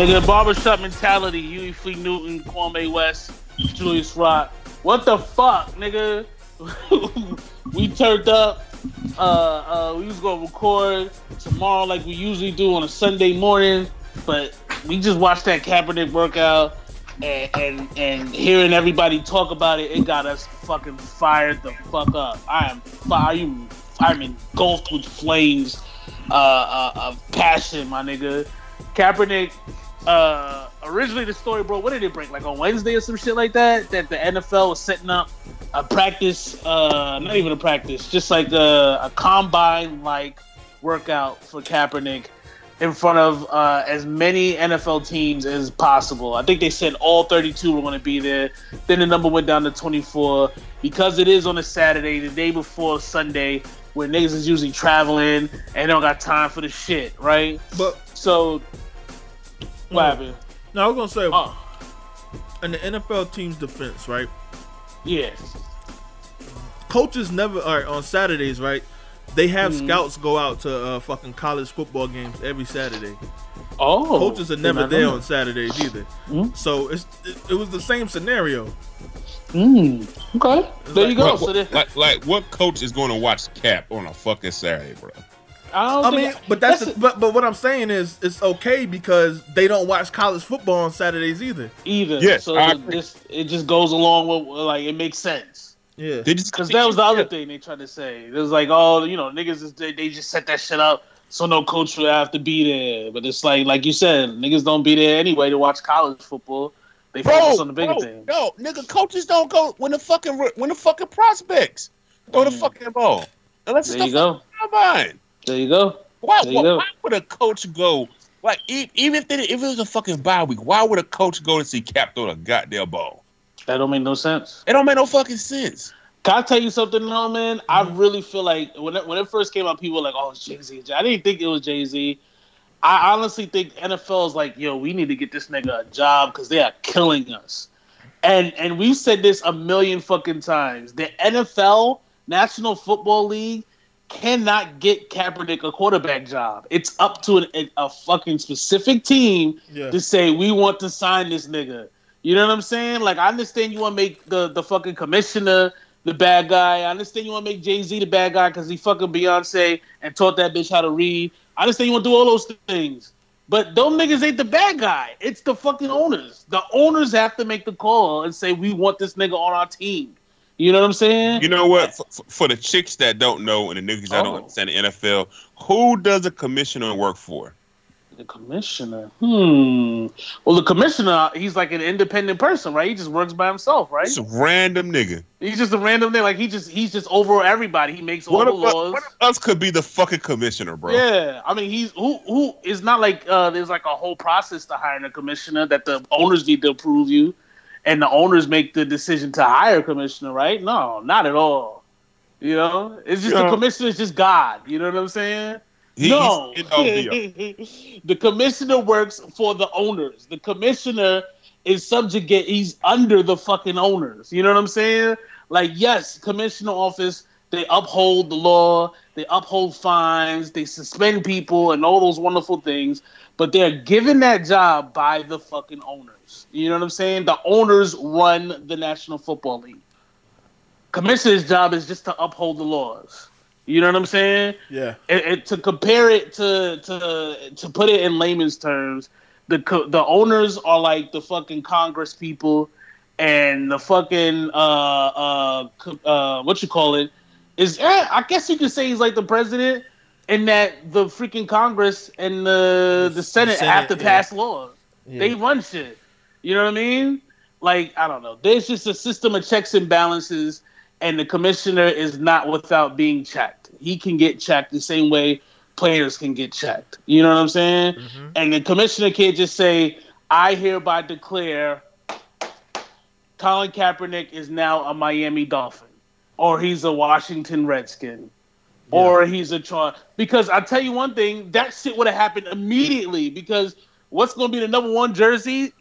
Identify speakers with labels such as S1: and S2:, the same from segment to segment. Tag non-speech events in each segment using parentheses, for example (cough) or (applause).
S1: Nigga, barbershop mentality. Huey Fleet Newton, Kwame West, Julius Rock. What the fuck, nigga? (laughs) we turned up. Uh, uh, we was gonna record tomorrow like we usually do on a Sunday morning, but we just watched that Kaepernick workout and and, and hearing everybody talk about it, it got us fucking fired the fuck up. I am fire. I'm engulfed with flames uh, uh, of passion, my nigga. Kaepernick uh originally the story bro what did it break like on wednesday or some shit like that that the nfl was setting up a practice uh not even a practice just like a, a combine like workout for Kaepernick in front of uh, as many NFL teams as possible. I think they said all 32 were going to be there. Then the number went down to 24 because it is on a Saturday, the day before Sunday, where niggas is usually traveling and don't got time for the shit, right?
S2: But
S1: So, what happened?
S2: no, I was gonna say
S1: Oh,
S2: in the NFL team's defense, right?
S1: yeah.
S2: Coaches never all right on Saturdays, right? They have
S1: Mhm.
S2: scouts go out to uh, fucking college football games every Saturday.
S1: Oh,
S2: Coaches are never there on Saturdays either.
S1: Mhm.
S2: So it's it, it was the same scenario.
S1: Mm, okay, there you go.
S3: What-
S1: so
S3: like, like, what coach is going to watch Cap on a fucking Saturday, bro?
S1: I don't
S2: I
S1: think
S2: mean, but that's, but but what I'm saying is it's okay because they don't watch college football on Saturdays either.
S1: either.
S3: Yes,
S1: so
S3: I
S1: this it just goes along with like it makes sense.
S2: Yeah.
S3: They just
S1: Because that was the other thing they tried to say. It was like, oh, you know, niggas is, they, they just set that shit up so no coach would have to be there. But it's like, like you said, niggas don't be there anyway to watch college football. They
S3: Bro,
S1: focus on the bigger
S3: bro,
S1: thing.
S3: no, nigga, coaches don't go when the fucking when the fucking prospects throw the
S1: Mm.
S3: fucking ball. Unless it's
S1: There
S3: the
S1: you go.
S3: combine.
S1: There you go.
S3: Why,
S1: you
S3: why,
S1: go.
S3: why would a coach go? Like, even if, they, if it was a fucking bye week, why would a coach go to see Cap throw a goddamn ball?
S1: That don't make no sense.
S3: It don't make no fucking sense.
S1: Can I tell you something, though, man? I really feel like when it, when it first came out, people were like, "Oh, it's Jay Z." I didn't think it was Jay Z. I honestly think NFL is like, "Yo, we need to get this nigga a job because they are killing us." And and we've said this a million fucking times. The NFL, National Football League, cannot get Kaepernick a quarterback job. It's up to an, a, a fucking specific team
S2: Yeah.
S1: to say we want to sign this nigga. You know what I'm saying? Like I understand you want to make the the fucking commissioner the bad guy. I understand you want to make Jay Z the bad guy because he fucking Beyonce and taught that bitch how to read. I understand you want to do all those things. But those niggas ain't the bad guy. It's the fucking owners. The owners have to make the call and say we want this nigga on our team. You know what I'm saying?
S3: You know what? For, for- the chicks that don't know and the niggas that
S1: Oh.
S3: don't understand the NFL, who does a commissioner work for?
S1: The commissioner. Hmm. Well, the commissioner, he's like an independent person, right? He just works by himself, right?
S3: It's a random nigga.
S1: He's just a random nigga. Like he just he's just over everybody. He makes all the
S3: us-
S1: laws.
S3: if us could be the fucking commissioner, bro?
S1: Yeah, I mean, he's who who is not like uh, there's like a whole process to hiring a commissioner that the owners need to approve you, and the owners make the decision to hire a commissioner, right? No, not at all. You know, it's just
S3: Yeah.
S1: the commissioner is just God. You know what I'm saying? No,
S3: he's in all deal.
S1: the commissioner works for the owners. The commissioner is subjugate. He's under the fucking owners. You know what I'm saying? Like, yes, commissioner office. They uphold the law. They uphold fines. They suspend people and all those wonderful things. But they're given that job by the fucking owners. You know what I'm saying? The owners run the National Football League. Commissioner's job is just to uphold the laws. You know what I'm saying?
S2: Yeah.
S1: and, and to compare it to to to put it in layman's terms, the co- the owners are like the fucking Congress people, and the fucking uh uh uh what you call it is eh, I guess you could say he's like the president, in that the freaking Congress and the the Senate,
S2: Senate,
S1: have to
S2: yeah.
S1: pass laws.
S2: Yeah.
S1: They run shit. You know what I mean? Like I don't know. There's just a system of checks and balances, and the commissioner is not without being checked. He can get checked the same way players can get checked. You know what I'm saying?
S2: Mhm.
S1: And the commissioner can't just say, "I hereby declare Colin Kaepernick is now a Miami Dolphin, or he's a Washington Redskin." Or he's a Char because I tell you one thing, that shit would have happened immediately. Because what's going to be the number one jersey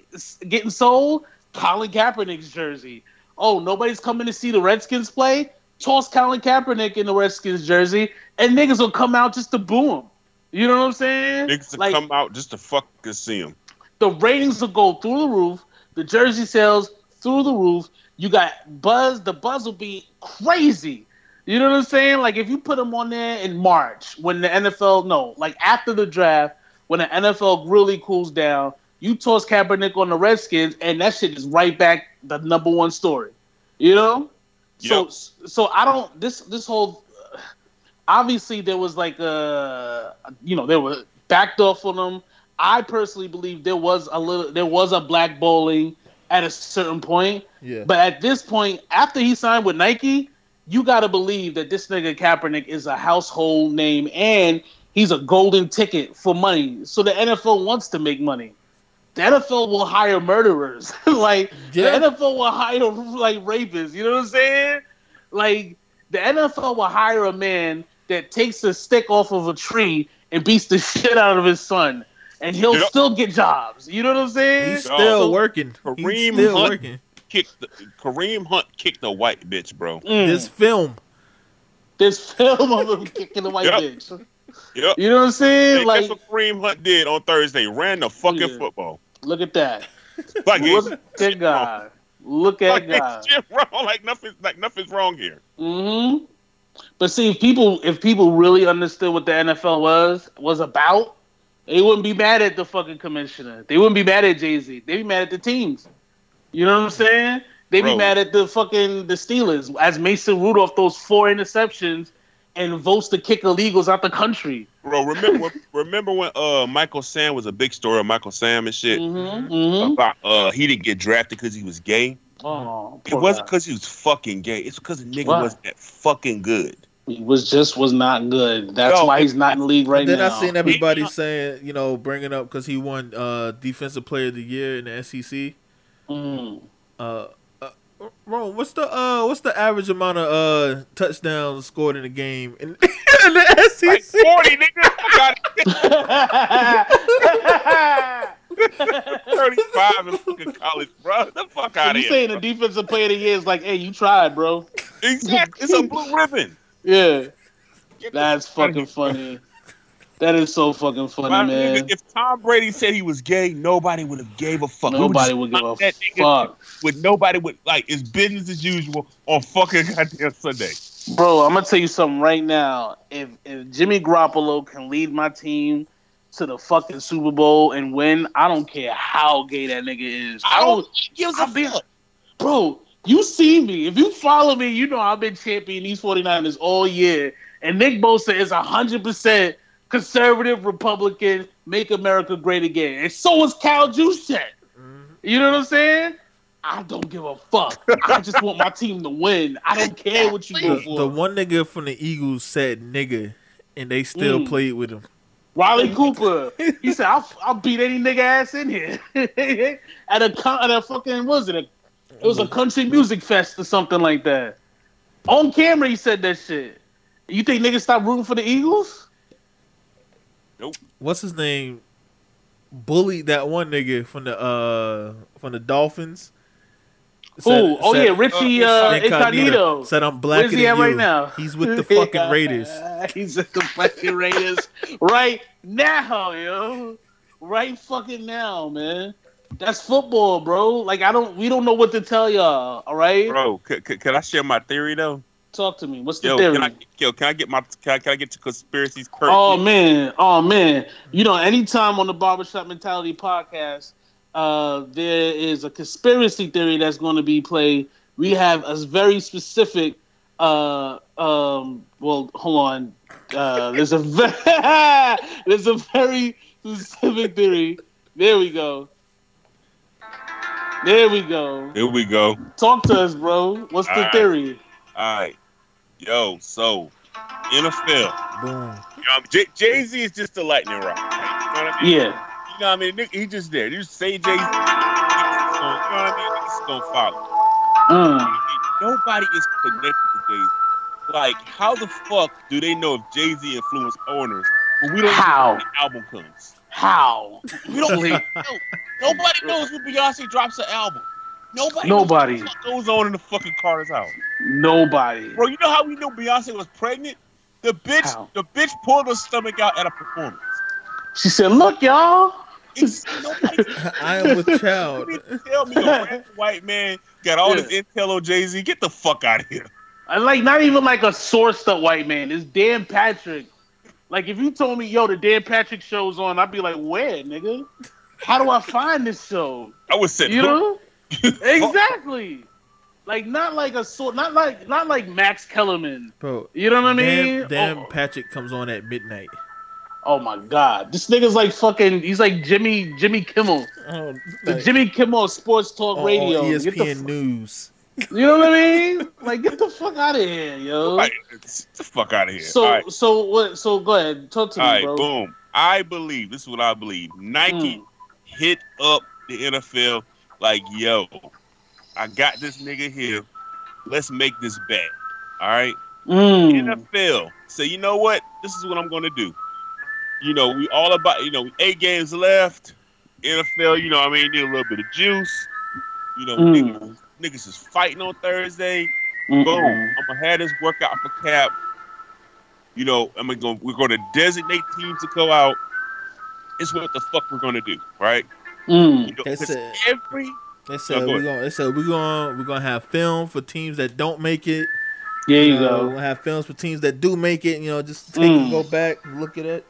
S1: getting sold? Colin Kaepernick's jersey. Oh, nobody's coming to see the Redskins play. toss Colin Kaepernick in the Redskins jersey, and niggas will come out just to boo him. You know what I'm saying?
S3: Niggas to
S1: Like-
S3: come out just to fucking see him.
S1: the ratings will go through the roof, the jersey sales through the roof. You got buzz, the buzz will be crazy. You know what I'm saying? Like if you put them on there in March when the NFL no, like after the draft, when the NFL really cools down, you toss Kaepernick on the Redskins, and that shit is right back the number one story. You know? So
S3: Yep.
S1: so I don't this this whole obviously there was like a you know there were backed off on them. I personally believe there was a little there was a black bowling at a certain point,
S2: Yeah.
S1: but at this point after he signed with Nike, you got to believe that this nigga Kaepernick is a household name and he's a golden ticket for money. So the NFL wants to make money. The NFL will hire murderers. (laughs) like
S2: Yeah.
S1: the NFL will hire like rapists. You know what I'm saying? Like the NFL will hire a man that takes a stick off of a tree and beats the (laughs) shit out of his son, and he'll
S3: Yep.
S1: still get jobs. You know what I'm saying?
S2: He's
S3: Dog.
S2: still working. He's
S3: Kareem
S2: still
S3: Hunt-
S2: working.
S3: Kicked the, Kareem Hunt kicked a white bitch, bro.
S1: Mm.
S2: This film.
S1: this film of him kicking the white (laughs)
S3: Yep.
S1: bitch.
S3: Yep.
S1: You know what I'm saying?
S3: Hey,
S1: like,
S3: guess what Kareem Hunt did on Thursday? Ran the fucking
S1: Yeah.
S3: football.
S1: look at that. (laughs)
S3: Like
S1: Look at God. Look at
S3: like
S1: God.
S3: it's shit wrong. Like nothing. Like nothing's wrong here.
S1: hmm But see, if people if people really understood what the NFL was was about, they wouldn't be mad at the fucking commissioner. They wouldn't be mad at Jay Z. They'd be mad at the teams. You know what I'm saying? They'd be
S3: Bro.
S1: mad at the fucking the Steelers as Mason Rudolph those four interceptions and votes to kick illegals out the country.
S3: Bro, remember (laughs) remember when uh Michael Sam was a big story of Michael Sam and shit
S1: Mm-hmm. mm-hmm.
S3: about uh he didn't get drafted because he was gay.
S1: Oh,
S3: It wasn't because he was fucking gay. It's because the nigga
S1: Why?
S3: wasn't that fucking good.
S1: he was just was not good. That's
S3: Yo,
S1: why he's not in the league right
S2: then
S1: now.
S2: Then I seen everybody saying, you know, bringing up because he won uh, defensive player of the year in the SEC.
S1: Mm.
S2: Uh, uh, Ron, what's the uh, what's the average amount of uh touchdowns scored in a game in, (laughs) in the SEC?
S3: Like forty nigga. I got thirty-five in fucking college, bro. Get The fuck
S1: So
S3: out of
S1: you
S3: here.
S1: saying the defensive player of the year is like, hey, you tried, bro.
S3: Exactly. It's a blue ribbon. (laughs)
S1: Yeah,
S3: Get
S1: that's
S3: fuck outta
S1: fucking funny. That is so fucking funny, man.
S3: if Tom Brady said he was gay, nobody would have gave a fuck.
S1: Nobody would give a fuck,
S3: With nobody would like it's business as usual on fucking goddamn Sunday.
S1: bro. I'm gonna tell you something right now. If if Jimmy Garoppolo can lead my team to the fucking Super Bowl and win, I don't care how gay that nigga is.
S3: I don't oh, give a fuck.
S1: bro, you see me. If you follow me, you know I've been championing these 49ers all year. And Nick Bosa is 100% conservative Republican, make America great again. And so is Cal Juszczyk. You know what I'm saying? I don't give a fuck. I just want my team to win. I don't care what you do.
S2: The,
S1: for.
S2: the one nigga from the Eagles said nigga, and they still
S1: Mm.
S2: played with him.
S1: Riley Cooper. He said, I'll, I'll beat any nigga ass in here. (laughs) at a at a fucking, what was it? A, it was a country music fest or something like that. On camera, he said that shit. You think niggas stop rooting for the Eagles?
S2: What's his name? Bullied that one nigga from the uh from the Dolphins.
S1: Ooh, oh
S2: said-
S1: yeah, Richie uh, Incognito.
S2: said I'm blacker
S1: Where's he at
S2: you.
S1: right now?
S2: He's with the fucking (laughs) Raiders. (laughs)
S1: He's at the fucking Raiders right now, yo. Right fucking now, man. That's football, bro. Like I don't, we don't know what to tell y'all. All right,
S3: Bro, c- c- can I share my theory though?
S1: Talk to me. What's the
S3: Yo,
S1: theory?
S3: can I, yo, can I get my can I, can I get to conspiracies? Kurt?
S1: Oh man, oh man. You know, anytime on the Barbershop Mentality podcast, uh, there is a conspiracy theory that's going to be played. We have a very specific. Uh, um, well, hold on. Uh, there's a very, (laughs) there's a very specific theory. There we go. There we go.
S3: Here we go.
S1: Talk to us, bro. What's the
S3: Alright.
S1: theory?
S3: All right, yo, so NFL.
S2: Boom.
S3: You know, J- Jay Z is just a lightning rod. Right? You know what I mean?
S1: Yeah.
S3: You know what I mean? Nick, he just there. You say Jay Z, you know what I mean? He's gonna follow.
S1: Mm.
S3: Nobody is connected to Jay Z. Like, how the fuck do they know if Jay Z influenced owners when we don't
S1: How?
S3: know when the album comes?
S1: How?
S3: We don't (laughs) know. Nobody knows when Beyonce drops an album. Nobody.
S1: Nobody.
S3: knows what goes on in the fucking Carter's house,
S1: Nobody.
S3: bro. You know how we know Beyonce was pregnant? The bitch,
S1: How?
S3: the bitch pulled her stomach out at a performance.
S1: She said, "Look, y'all." (laughs)
S2: I am a child.
S3: You mean to tell me a (laughs) white man got all this intel on Jay Z. Get the fuck out of here.
S1: I like not even like a sourced up white man. It's Dan Patrick. Like if you told me, yo, the Dan Patrick show's on, I'd be like, where, nigga? How do I find this show?
S3: I would say,
S1: You know? Exactly. Like not like a sort, not like not like Max Kellerman.
S2: Bro,
S1: You know what I mean?
S2: Dan, Dan
S1: oh,
S2: Patrick comes on at midnight.
S1: oh my god, this nigga's like fucking. He's like Jimmy Jimmy Kimmel,
S2: Oh,
S1: the
S2: like,
S1: Jimmy Kimmel Sports Talk
S2: on-
S1: Radio.
S2: on
S1: Get the
S2: ESPN
S1: fu-
S2: News.
S1: you know what I mean? Like get the fuck out of here, yo.
S3: Like, get the fuck out of here.
S1: So
S3: all right,
S1: so what? So go ahead, talk to
S3: all
S1: me,
S3: right,
S1: bro.
S3: boom. I believe this is what I believe. Nike
S1: Mm.
S3: hit up the NFL like, yo, I got this nigga here. Let's make this bet. All right.
S1: Mm.
S3: NFL say, you know what? This is what I'm going to do. You know, we all about, you know, eight games left. NFL, you know, I mean, need a little bit of juice. You know, niggas,
S1: Mm.
S3: niggas is fighting on Thursday.
S1: Mm-mm.
S3: Boom. I'm gonna have this workout for Cap. You know, I'm gonna we're gonna designate teams to go out. It's what the fuck we're gonna do, right?
S1: Mm.
S3: You know,
S2: They
S3: 'cause
S2: said-
S3: every
S2: They
S3: No,
S2: said
S3: go
S2: we're gonna. They said we're gonna we're gonna have film for teams that don't make it.
S1: There you
S2: know,
S1: go.
S2: We'll have films for teams that do make it. You know, just take
S1: Mm.
S2: and go back, and look at it.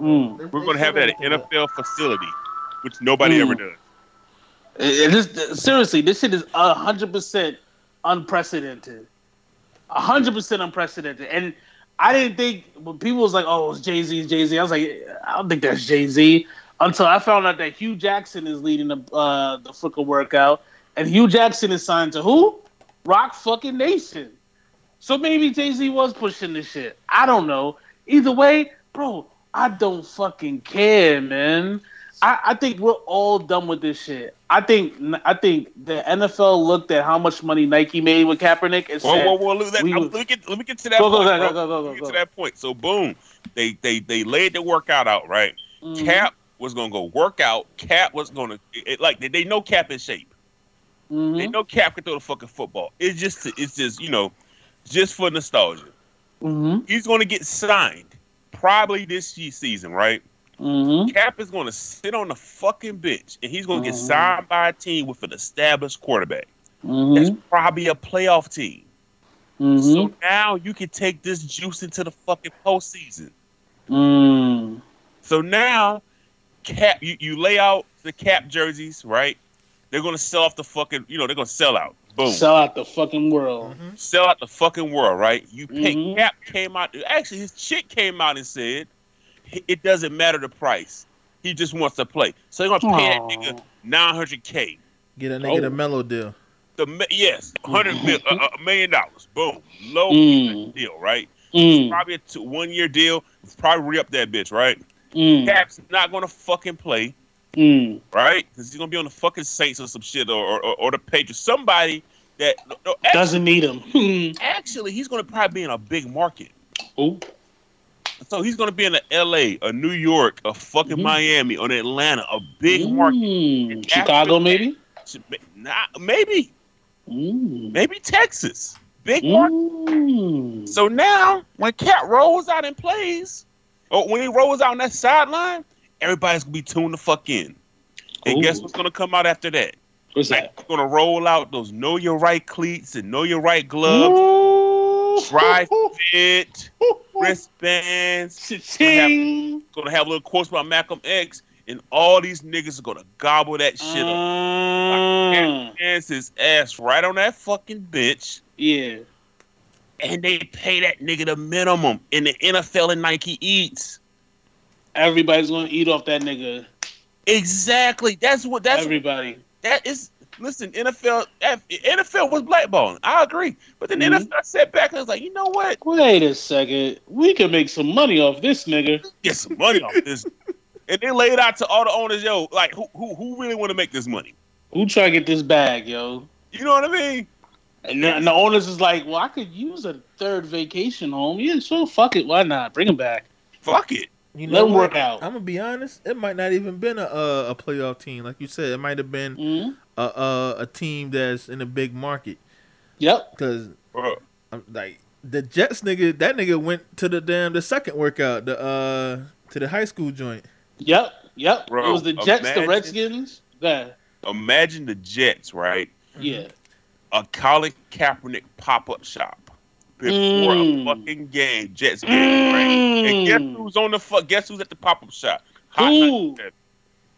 S1: Mm.
S2: They-
S3: we're
S2: they
S3: gonna have that at
S2: everything.
S3: NFL facility, which nobody
S1: Mm.
S3: ever does.
S1: It- it is- seriously, this shit is hundred percent unprecedented. hundred percent unprecedented. And I didn't think when people was like, "Oh, it's Jay Z, Jay Z." I was like, "I don't think that's Jay Z." Until I found out that Hue Jackson is leading the uh, the freaking workout, and Hue Jackson is signed to who? Roc fucking Nation. So maybe Jay Z was pushing this shit. I don't know. Either way, bro, I don't fucking care, man. I, I think we're all done with this shit. I think I think the NFL looked at how much money Nike made with Kaepernick and
S3: Whoa,
S1: said,
S3: whoa, whoa! Look, that,
S1: we
S3: let me get let me get to that
S1: Go, go,
S3: point.
S1: go, go, go, go,
S3: Let me
S1: go,
S3: get to that point. So boom, they they they laid the workout out right.
S1: Mhm.
S3: Cap was gonna go work out. Cap was gonna it, like they, they know Cap in shape.
S1: Mhm.
S3: They know Cap can throw the fucking football. It's just it's just you know just for nostalgia.
S1: Mhm.
S3: He's gonna get signed probably this season, right?
S1: Mhm.
S3: Cap is gonna sit on the fucking bench and he's gonna get
S1: Mhm.
S3: signed by a team with an established quarterback. That's
S1: Mhm.
S3: probably a playoff team.
S1: Mhm.
S3: So now you can take this juice into the fucking postseason.
S1: Mm.
S3: So now, cap you, you lay out the cap jerseys, right? They're gonna sell off the fucking, you know, they're gonna sell out. Boom.
S1: Sell out the fucking world.
S2: Mhm.
S3: sell out the fucking world, right? You pay
S1: Mhm.
S3: Cap came out. Actually, his chick came out and said it doesn't matter the price. He just wants to play. So they're gonna pay
S1: Aw.
S3: that nigga nine hundred k.
S2: Get a nigga
S1: Oh.
S2: the mellow deal.
S3: The mi- yes, hundred mil, a, a million dollars. Boom, low
S1: Mm.
S3: deal, right?
S1: Mm.
S3: Probably a two, one year deal. Probably re up that bitch, right?
S1: Mm.
S3: Cap's not gonna fucking play,
S1: Mm.
S3: right? Because he's gonna be on the fucking Saints or some shit, or or, or the Patriots. Somebody that no, no, actually,
S1: Doesn't need him. (laughs)
S3: actually, he's gonna probably be in a big market.
S1: oh.
S3: So he's going to be in a L.A., a New York, a fucking
S1: Mhm.
S3: Miami, or Atlanta, a big market.
S1: Mm.
S3: And
S1: Chicago,
S3: after-
S1: maybe.
S3: Not, maybe,
S1: Mm.
S3: maybe Texas, big market.
S1: Mm.
S3: So now, when Cat rolls out and plays, or when he rolls out on that sideline, everybody's gonna be tuned the fuck in. And
S1: Ooh.
S3: guess what's gonna come out after that?
S1: What's
S3: Like,
S1: that?
S3: gonna roll out those know your right cleats and know your right gloves,
S1: Ooh.
S3: dry (laughs) fit, wristbands.
S1: Cha-ching.
S3: gonna have a little quotes about Malcolm X, and all these niggas are gonna gobble that shit up.
S1: Mm.
S3: Hands his ass right on that fucking bitch,
S1: Yeah.
S3: And they pay that nigga the minimum. In the NFL and Nike eats.
S1: Everybody's gonna eat off that nigga.
S3: Exactly. That's what. That's
S1: Everybody.
S3: that is. Listen, NFL. NFL was blackballing. I agree, but then
S1: Mhm.
S3: NFL sat back and was like, you know what?
S1: Wait a second. We can make some money off this nigga.
S3: Get some money off this. (laughs) And they laid out to all the owners, yo, like who who, who really want to make this money?
S1: Who try to get this bag, yo?
S3: You know what I mean?
S1: And the, and the owners is like, well, I could use a third vacation home. Yeah, sure. Fuck it. Why not? Bring him back.
S3: Fuck it.
S2: You
S1: Let 'em
S2: what?
S1: work out.
S2: I'm gonna be honest. It might not even been a a, a playoff team, like you said. It might have been
S1: hmm
S2: a, a a team that's in a big market.
S1: Yep.
S2: Because
S3: Bro,
S2: I'm like the Jets nigga. That nigga went to the damn the second workout, the uh to the high school joint.
S1: Yep. Yep.
S3: Bro,
S1: it was the Jets, the Redskins. Yeah.
S3: imagine the Jets, right?
S1: Yeah.
S3: A Colin Kaepernick pop up shop before
S1: Mm.
S3: a fucking game. Jets game, right? And guess
S1: Mm.
S3: who's on the fuck? Guess who's at the pop up shop? Hot
S1: Who?
S3: 97.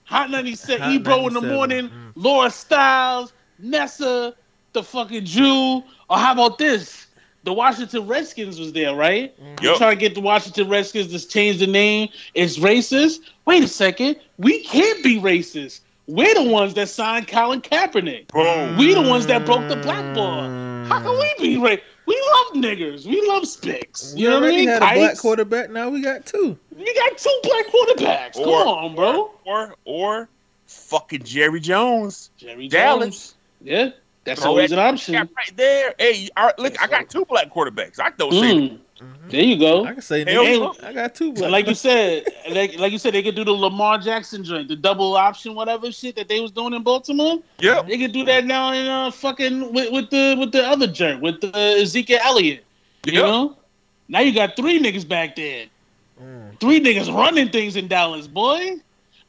S1: Hot 97,
S2: Hot
S1: Ebro in the morning,
S2: mm.
S1: Laura Stylez, Nessa, the fucking Jew. Or how about this? The Washington Redskins was there, right? You
S3: Yup.
S1: trying to get the Washington Redskins to change the name. It's racist. Wait a second. We can't be racist. We're the ones that signed Colin Kaepernick.
S3: Bro,
S1: We the ones that broke the black ball. How can we be right? We love niggers. We love spics.
S2: We
S1: You know what I
S2: already
S1: mean?
S2: had a black
S1: Tights.
S2: quarterback. Now we got two.
S1: You got two black quarterbacks. Come on, bro.
S3: or or fucking Jerry Jones.
S1: Jerry
S3: Dallas.
S1: Jones. Yeah, that's
S3: Throw
S1: always
S3: that
S1: an option.
S3: Right there. Hey, all right, look, I got two black quarterbacks. I don't mm. say
S1: Mm, there you go.
S2: I can say
S3: Hell
S2: nigga. I got two.
S1: And like you said, like, like you said, they could do the Lamar Jackson joint, the double option, whatever shit that they was doing in Baltimore.
S3: Yeah,
S1: They could do that now in uh fucking with, with the with the other jerk with the Ezekiel Elliott. You
S3: Yep.
S1: know, now you got three niggas back there,
S2: Mm.
S1: three niggas running things in Dallas, boy.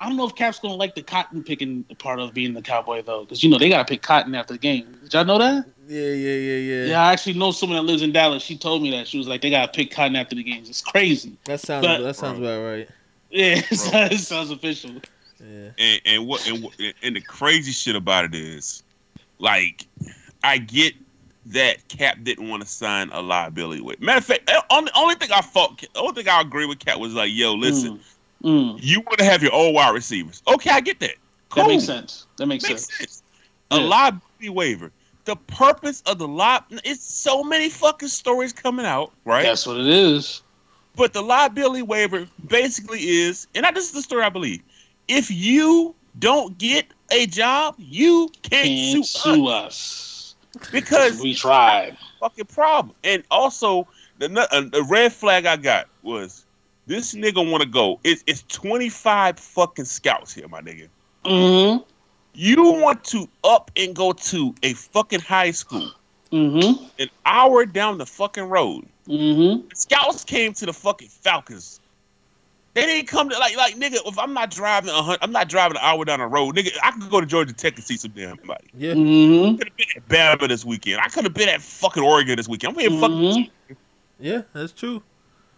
S1: I don't know if Cap's gonna like the cotton picking part of being the cowboy though, because you know they gotta pick cotton after the game. Did y'all know that?
S2: Yeah, yeah, yeah, yeah.
S1: Yeah, I actually know someone that lives in Dallas. She told me that she was like, they gotta pick cotton after the games. It's crazy.
S2: That sounds.
S1: But-
S2: that sounds about right.
S1: Yeah, (laughs) it sounds official.
S2: Yeah.
S3: And, and what and, what- and the crazy shit about it is, like, I get that Cap didn't want to sign a liability with. Matter of fact, the only only thing I fought, the only thing I agree with Cap was like, yo, listen,
S1: Mm, mm.
S3: you want to have your old wide receivers. Okay, I get that. Cool.
S1: That makes sense. That makes,
S3: Makes
S1: sense.
S3: sense. A
S1: Yeah.
S3: liability waiver. The purpose of the li it's so many fucking stories coming out, right?
S1: That's what it is.
S3: But the liability waiver basically is, and I, this is the story I believe. If you don't get a job, you can't,
S1: Can't
S3: sue,
S1: sue
S3: us
S1: us.
S3: because
S1: We tried.
S3: fucking problem. And also, the uh, the red flag I got was this nigga want to go. It's it's twenty five fucking scouts here, my nigga.
S1: Mm-hmm.
S3: You want to up and go to a fucking high school
S1: Mm-hmm.
S3: an hour down the fucking road.
S1: Mm-hmm.
S3: Scouts came to the fucking Falcons. They didn't come to like like nigga. If I'm not driving a hundred, I'm not driving an hour down the road, nigga. I could go to Georgia Tech and see some damn somebody.
S2: Yeah.
S1: Mm-hmm.
S3: Could have been at Bama this weekend. I could have been at fucking Oregon this weekend. I'm here
S1: Mhm.
S3: fucking.
S2: Yeah, that's true.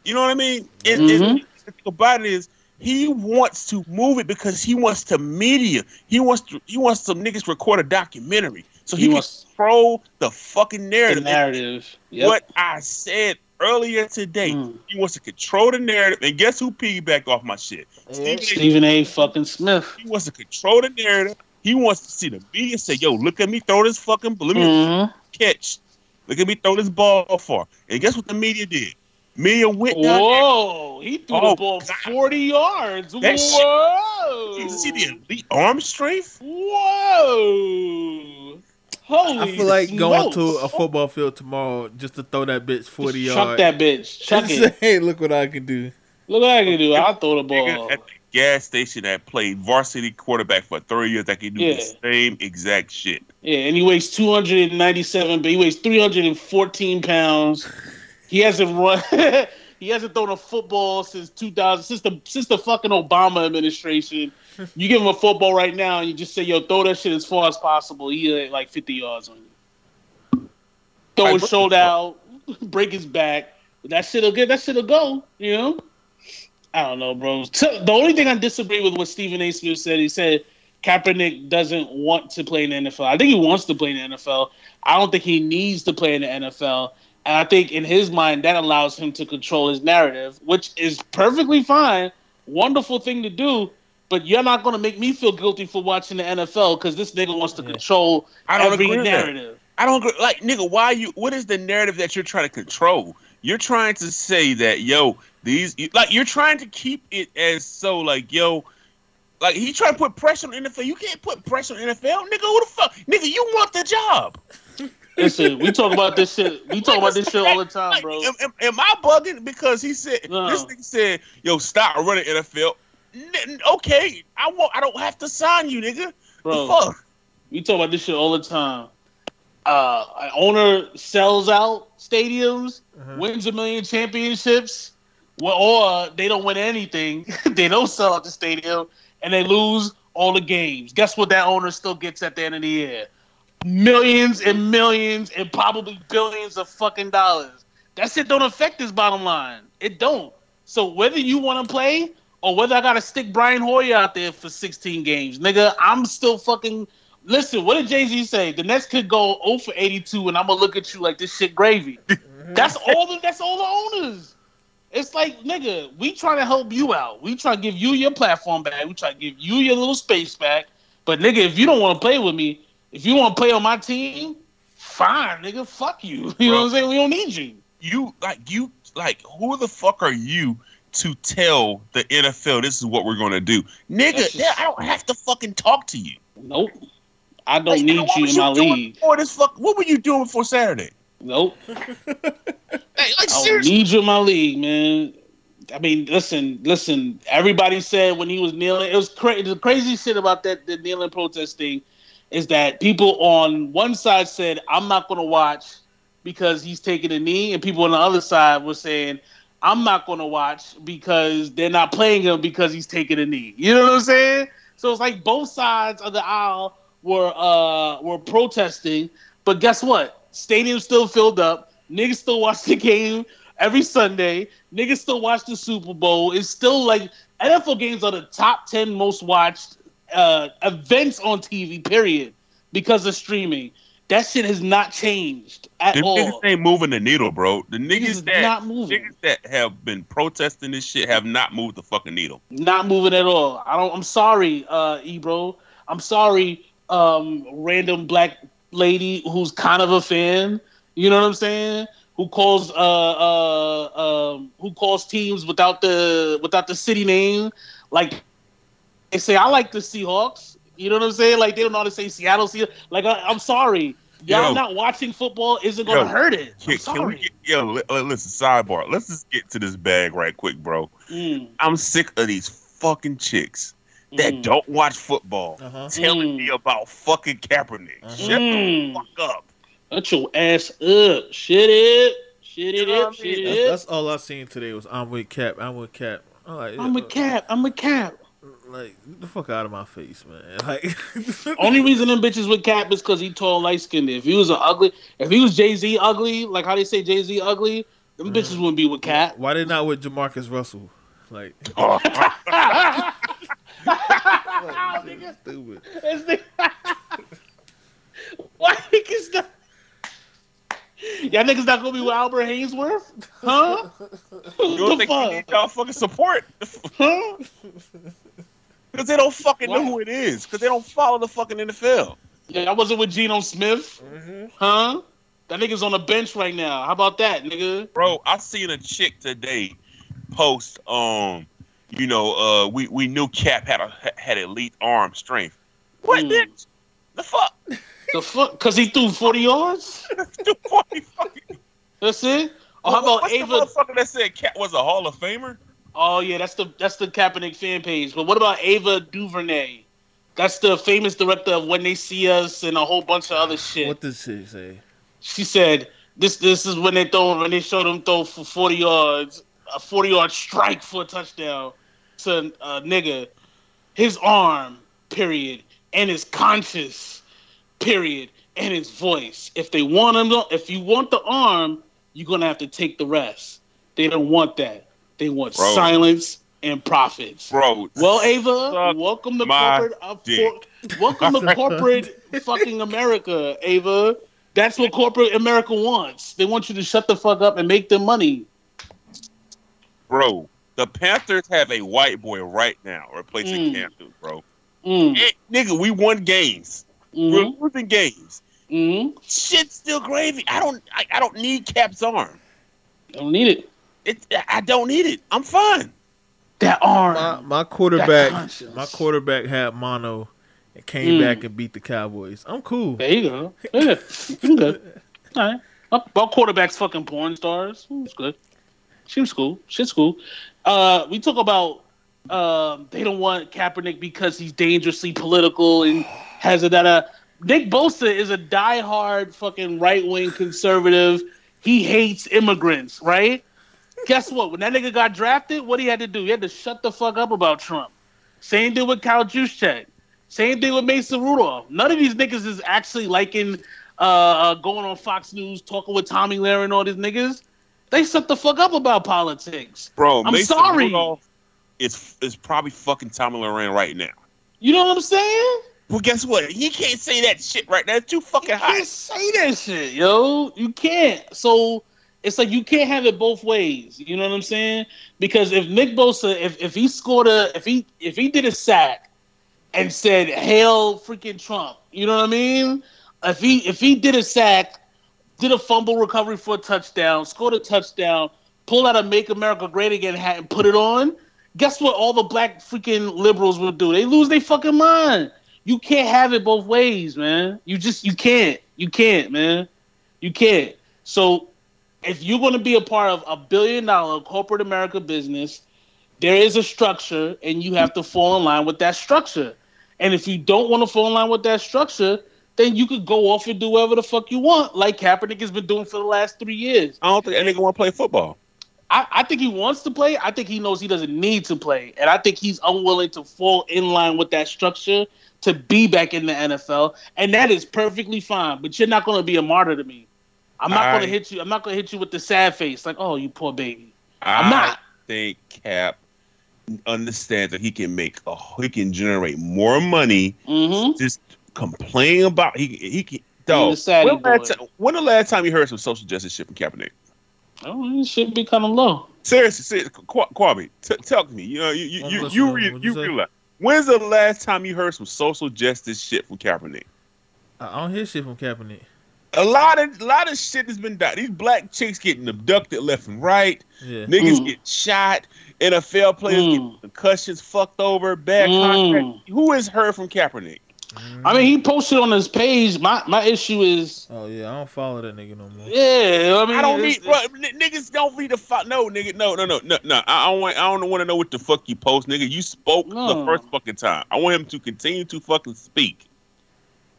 S3: You know what I mean?
S1: Mhm.
S3: it, the thing about it is he wants to move it because he wants to media. He wants to. He wants some niggas record a documentary so he,
S1: He
S3: can
S1: wants-
S3: control the fucking narrative.
S1: The
S3: narrative.
S1: Yep.
S3: What I said earlier today.
S1: Mm.
S3: He wants to control the narrative, and guess who piggybacked off my shit? Stephen A.
S1: A. fucking Smith.
S3: He wants to control the narrative. He wants to see the media say, "Yo, look at me throw this fucking let me
S1: Mm-hmm.
S3: catch. Look at me throw this ball far." And guess what the media did? Media went down there.
S1: Whoa! He threw
S3: Oh,
S1: the ball
S3: God.
S1: forty yards.
S3: That shit-
S1: Whoa!
S3: You see the elite arm strength?
S1: Whoa! Holy!
S2: I feel like going to a football field tomorrow just to throw that bitch forty
S1: Chuck
S2: yards.
S1: Chuck that bitch. (laughs) Chuck it.
S2: say, hey, look what I can do.
S1: Look what I can do. I'll throw the ball.
S3: at the gas station that played varsity quarterback for 30 years that can do
S1: Yeah.
S3: the same exact shit.
S1: Yeah, and he weighs 297, but he weighs 314 pounds. He hasn't run. (laughs) he hasn't thrown a football since 2000, since the since the fucking Obama administration. You give him a football right now, and you just say, "Yo, throw that shit as far as possible." He at like 50 yards on you. Throw his shoulder out, (laughs) break his back. That shit'll get. That shit'll go. You know. I don't know, bro. (laughs) The only thing I disagree with what Stephen A. Smith said, he said Kaepernick doesn't want to play in the NFL. I think he wants to play in the NFL. I don't think he needs to play in the NFL. And I think in his mind, that allows him to control his narrative, which is perfectly fine. Wonderful thing to do. But you're not going to make me feel guilty for watching the NFL because this nigga wants to control
S3: I don't
S1: every
S3: agree with that.
S1: narrative.
S3: I don't agree. Like, nigga, why you? What is the narrative that you're trying to control? You're trying to say that, yo, these, like, you're trying to keep it as so, like, yo, like he trying to put pressure on the NFL. You can't put pressure on the NFL, nigga. Who the fuck, nigga? You want the job?
S1: Listen, we talk about this shit. We talk about this shit all the time, bro.
S3: Am, am- am I bugging because he said
S1: No.
S3: this nigga said, "Yo, stop running NFL." N- okay, I won't. I don't have to sign you, nigga.
S1: Bro,
S3: The fuck?
S1: we talk about this shit all the time. Uh, an owner sells out stadiums,
S2: Uh-huh.
S1: wins a million championships, well, or they don't win anything. (laughs) they don't sell out the stadium, and they lose all the games. Guess what? That owner still gets at the end of the year millions and millions and probably billions of fucking dollars. That shit don't affect his bottom line. It don't. So whether you want to play or whether I gotta stick Brian Hoyer out there for 16 games, nigga, I'm still fucking. Listen, what did Jay Z say? The Nets could go 0 for 82, and I'm gonna look at you like this shit gravy. (laughs) That's all. The, that's all the owners. It's like, nigga, we trying to help you out. We try to give you your platform back. We try to give you your little space back. But nigga, if you don't want to play with me, if you want to play on my team, fine, nigga, fuck you. (laughs) You know what I'm saying? We don't need you.
S3: You like you like who the fuck are you to tell the NFL this is what we're gonna do, nigga?
S1: Just-
S3: yeah, I don't have to fucking talk to you.
S1: Nope. I don't
S3: Like,
S1: need
S3: what
S1: you
S3: was
S1: in my league.
S3: Before this fuck, what were you doing before Saturday?
S1: Nope. (laughs)
S3: Hey, like
S1: I don't
S3: seriously,
S1: need you in my league, man. I mean, listen, listen. Everybody said when he was kneeling, it was crazy. The crazy shit about that the kneeling protest thing is that people on one side said, "I'm not going to watch because he's taking a knee," and people on the other side were saying, "I'm not going to watch because they're not playing him because he's taking a knee." You know what I'm saying? So it's like both sides of the aisle were uh were protesting, but guess what? Stadium still filled up. Niggas still watch the game every Sunday. Niggas still watch the Super Bowl. It's still like NFL games are the top ten most watched uh, events on TV. Period, because of streaming. That shit has not changed at
S3: the
S1: all.
S3: niggas ain't moving the needle, bro. The
S1: Niggas
S3: niggas that
S1: not moving.
S3: niggas that have been protesting this shit have not moved the fucking needle.
S1: Not moving at all. I don't. I'm sorry, uh, Ebro. I'm sorry, um, random black lady who's kind of a fan. You know what I'm saying? Who calls uh uh um who calls teams without the without the city name? Like they say, I like the Seahawks. You know what I'm saying? Like they don't know how to say Seattle. Seahawks. Like I, I'm sorry, y'all
S3: Yo.
S1: not watching football isn't gonna
S3: Yo.
S1: hurt it. I'm
S3: Can, can
S1: sorry.
S3: we get, yo, li- li- listen, sidebar. Let's just get to this bag right quick, bro.
S1: Mm,
S3: I'm sick of these fucking chicks that
S1: mm,
S3: don't watch football
S2: Uh-huh.
S3: telling
S1: Mm.
S3: me about fucking Kaepernick.
S2: Uh-huh.
S3: Shut
S1: Mm.
S3: the fuck up.
S1: Shut your ass up. Shit it. Shit it up. Shit it
S2: That's, that's all I seen today was I'm with Cap. I'm with Cap. I'm like,
S1: I'm a cap. I'm a cap.
S2: Like get the fuck out of my face, man. (laughs) Like (laughs)
S1: Only reason them bitches with cap is because he tall, light skinned. If he was an ugly, if he was Jay Z ugly, like how they say Jay Z ugly, them mm-hmm. bitches wouldn't be with cap.
S2: why they not with Jamarcus Russell? Like (laughs)
S1: Nigga,
S2: stupid.
S1: this nigga- Why niggas not? Y'all niggas not gonna be with Albert Haynesworth? Huh?
S3: You don't
S1: the
S3: think we
S1: fuck?
S3: need y'all fucking support?
S1: Huh?
S3: Because they don't fucking
S1: What?
S3: know who it is. Because they don't follow the fucking NFL.
S1: Yeah, I wasn't with Geno Smith. Huh? That nigga's on the bench right now. How about that, nigga?
S3: Bro, I seen a chick today post um you know, uh we, we knew Cap had a had elite arm strength. What
S1: Hmm.
S3: bitch? The fuck?
S1: The fuck? Cause he threw forty yards.
S3: The fuck you fucking-
S1: That's it. Oh, how about
S3: What's
S1: Ava?
S3: the motherfucker that said Cap was a Hall of Famer?
S1: Oh yeah, that's the that's the Kaepernick fan page. But what about Ava DuVernay? That's the famous director of When They See Us and a whole bunch of other ah, shit.
S2: What did she say?
S1: She said this this is when they throw when they showed them throw for forty yards, a forty yard strike for a touchdown to a nigga. His arm, period, and his conscious, period, and his voice. If they want him, if you want the arm, you're gonna have to take the rest. They don't want that. They want
S3: Bro.
S1: silence and profits.
S3: Bro.
S1: Well, Ava, welcome to corporate. Uh, for, welcome to corporate fucking America, Ava. That's what corporate America wants. They want you to shut the fuck up and make them money.
S3: bro, the Panthers have a white boy right now replacing
S1: Mm.
S3: Cam Newton, bro.
S1: Mm,
S3: Eh, nigga, we won games. We're
S1: mm,
S3: losing games.
S1: mm.
S3: Shit's still gravy. I don't I, I don't need Cap's arm.
S1: Don't need it.
S3: It I don't need it. I'm fine.
S1: That arm.
S2: My my quarterback, my quarterback had mono and came
S1: Mm.
S2: back and beat the Cowboys. I'm cool.
S1: there you go. Yeah, I'm good. All right. Well, well, quarterbacks fucking porn stars. It's was good. Seems cool. Shit's cool. Uh, we talk about um, they don't want Kaepernick because he's dangerously political and has a that. A. Nick Bosa is a diehard fucking right wing conservative. He hates immigrants, right? Guess what? When that nigga got drafted, what he had to do? He had to shut the fuck up about Trump. Same thing with Kyle Juszczyk. Same thing with Mason Rudolph. None of these niggas is actually liking uh, uh, going on Fox News, talking with Tomi Lahren and all these niggas. They shut the fuck up about politics.
S3: Bro,
S1: I'm
S3: Mason
S1: sorry.
S3: Rudolph is is probably fucking Tomi Lahren right now.
S1: You know what I'm saying?
S3: Well, guess what? He can't say that shit right now. It's too fucking
S1: You
S3: hot.
S1: can't say that shit, yo. You can't. So it's like you can't have it both ways. You know what I'm saying? Because if Nick Bosa, if, if he scored a, if he if he did a sack and said "Hail freaking Trump," you know what I mean? If he if he did a sack, did a fumble recovery for a touchdown, scored a touchdown, pulled out a "Make America Great Again" hat and put it on. Guess what? All the black freaking liberals would do. They lose their fucking mind. You can't have it both ways, man. You just you can't. You can't, man. You can't. So if you're going to be a part of a billion dollar corporate America business, there is a structure and you have to fall in line with that structure. And if you don't want to fall in line with that structure, then you could go off and do whatever the fuck you want, like Kaepernick has been doing for the last three years.
S3: I don't think that nigga want to play football.
S1: I, I think he wants to play. I think he knows he doesn't need to play. And I think he's unwilling to fall in line with that structure to be back in the NFL. And that is perfectly fine. But you're not going to be a martyr to me. I'm not going to hit you. I'm not going to hit you with the sad face, like, oh, you poor baby.
S3: I
S1: I'm not.
S3: think Cap understands that he can make a he can generate more money
S1: Mm-hmm.
S3: just complain about he he can
S1: the
S3: dog. When,
S1: boy.
S3: last when the last time you heard some social justice shit from Kaepernick?
S1: Oh, it should be kind of low.
S3: Seriously, seriously Kwame, t- talk to me. You know, you you
S2: I'm
S3: you,
S2: listening.
S3: you,
S2: you
S3: you realize when's the last time you heard some social justice shit from Kaepernick?
S2: I I don't hear shit from Kaepernick.
S3: A lot of a lot of shit has been done. These black chicks getting abducted left and right.
S2: Yeah.
S3: Niggas
S1: Mm.
S3: get shot. NFL players
S1: Mm.
S3: get concussions fucked over. Bad
S1: Mm.
S3: contract. Who has heard from Kaepernick?
S1: I mean, he posted on his page. My my issue is,
S2: Oh yeah, I don't follow that nigga no more.
S1: yeah. I mean,
S3: I don't
S1: it's-
S3: need bro, n- niggas don't need the fuck. No, nigga, no, no, no, no, no. I, I don't want. I don't want to know what the fuck you post, nigga. You spoke the first fucking time. I want him to continue to fucking speak.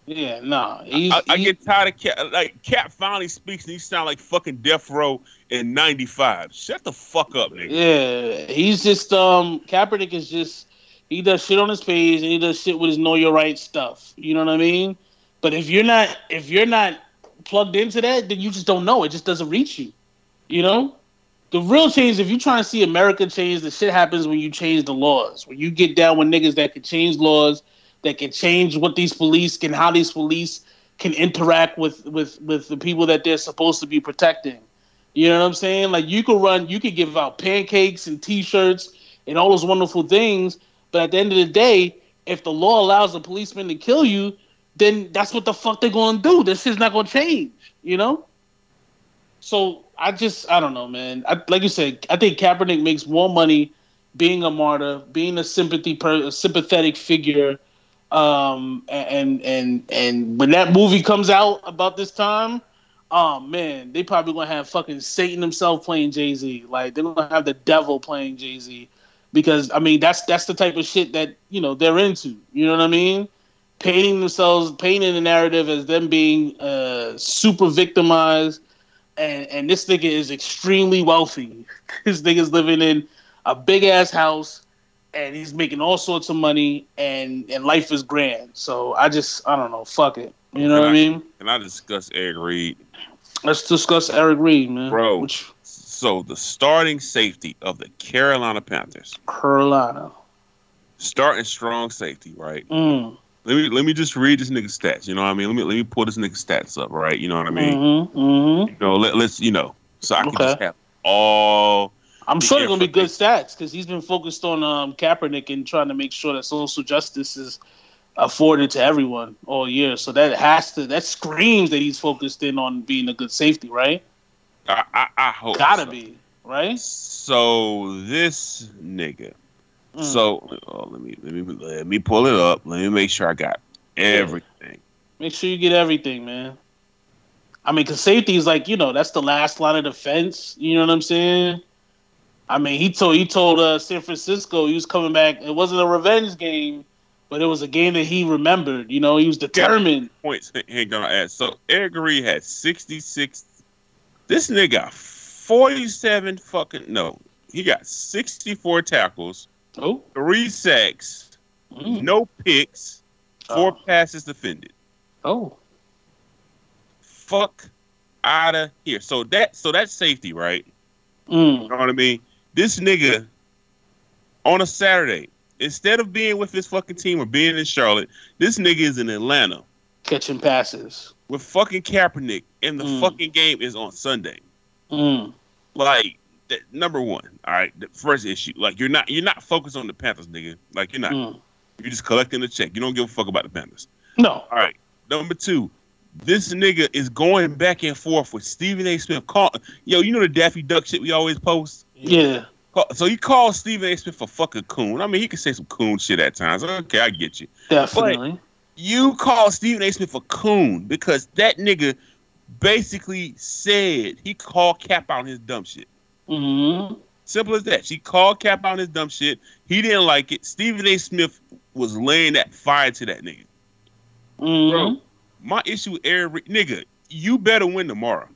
S1: Yeah, nah. He's,
S3: I, I get tired of Cap. Like Cap finally speaks and he sound like fucking Death Row in '95. Shut the fuck up, nigga.
S1: Yeah, he's just um Kaepernick is just he does shit on his page and he does shit with his know your right stuff. You know what I mean? But if you're not if you're not plugged into that, then you just don't know. It just doesn't reach you. You know? The real change, if you're trying to see America change, the shit happens when you change the laws. When you get down with niggas that can change laws, that can change what these police can, how these police can interact with with with the people that they're supposed to be protecting. You know what I'm saying? Like you could run, you could give out pancakes and T-shirts and all those wonderful things, but at the end of the day, if the law allows a policeman to kill you, then that's what the fuck they're gonna do. This is not gonna change. You know? So I just I don't know, man. I, like you said, I think Kaepernick makes more money being a martyr, being a sympathy per, a sympathetic figure. Um, and and and when that movie comes out about this time, oh man, they probably gonna have fucking Satan himself playing Jay Z. Like they're gonna have the devil playing Jay Z, because I mean that's that's the type of shit that you know they're into. You know what I mean? Painting themselves, painting the narrative as them being uh, super victimized, and and this nigga is extremely wealthy. (laughs) this nigga's living in a big ass house, and he's making all sorts of money, and and life is grand. So I just I don't know, fuck it. You know what I mean?
S3: Can I discuss Eric Reid?
S1: Let's discuss Eric Reid, man.
S3: Bro.
S1: Which
S3: So the starting safety of the Carolina Panthers,
S1: Carolina.
S3: starting strong safety, right?
S1: Mm.
S3: Let me let me just read this nigga stats. You know what I mean? Let me let me pull this nigga stats up, right? You know what I mean?
S1: Mm-hmm, mm-hmm.
S3: You know, let, let's you know, so I can
S1: Okay.
S3: just have all.
S1: I'm sure they're gonna be good stats because he's been focused on um, Kaepernick and trying to make sure that social justice is afforded to everyone all year. So that has to that screams that he's focused in on being a good safety, right?
S3: I I, I hope
S1: Gotta
S3: so.
S1: be, right?
S3: So this nigga.
S1: Mm.
S3: So oh, let me let me let me pull it up. Let me make sure I got everything.
S1: Make sure you get everything, man. I mean, because safety is like you know that's the last line of defense. You know what I'm saying? I mean, he told he told uh, San Francisco he was coming back. It wasn't a revenge game, but it was a game that he remembered. You know, he was determined.
S3: Points he ain't gonna add. So Eric Reid had 66. This nigga got 47 fucking no. He got 64 tackles,
S1: Oh,
S3: three sacks,
S1: Mm.
S3: no picks, four
S1: Oh.
S3: passes defended.
S1: oh,
S3: Fuck out of here. So that so that's safety, right?
S1: mm.
S3: You know what I mean? This nigga on a Saturday, instead of being with his fucking team or being in Charlotte, this nigga is in Atlanta
S1: catching passes.
S3: with fucking Kaepernick, and the
S1: Mm.
S3: fucking game is on Sunday.
S1: Mm.
S3: Like that, number one, all right. The first issue, like you're not you're not focused on the Panthers, nigga. Like you're not.
S1: Mm.
S3: You're just collecting the check. You don't give a fuck about the Panthers.
S1: No,
S3: All right. Number two, this nigga is going back and forth with Stephen A. Smith. Call, yo, you know the Daffy Duck shit we always post.
S1: Yeah,
S3: So he calls Stephen A. Smith a fucking coon. I mean, he can say some coon shit at times. Okay, I get you.
S1: definitely.
S3: You call Stephen A. Smith a coon because that nigga basically said he called Cap out on his dumb shit.
S1: Mm-hmm.
S3: Simple as that. She called Cap out on his dumb shit. He didn't like it. Stephen A. Smith was laying that fire to that nigga.
S1: Mm-hmm.
S3: Bro, my issue with Eric, nigga, you better win tomorrow.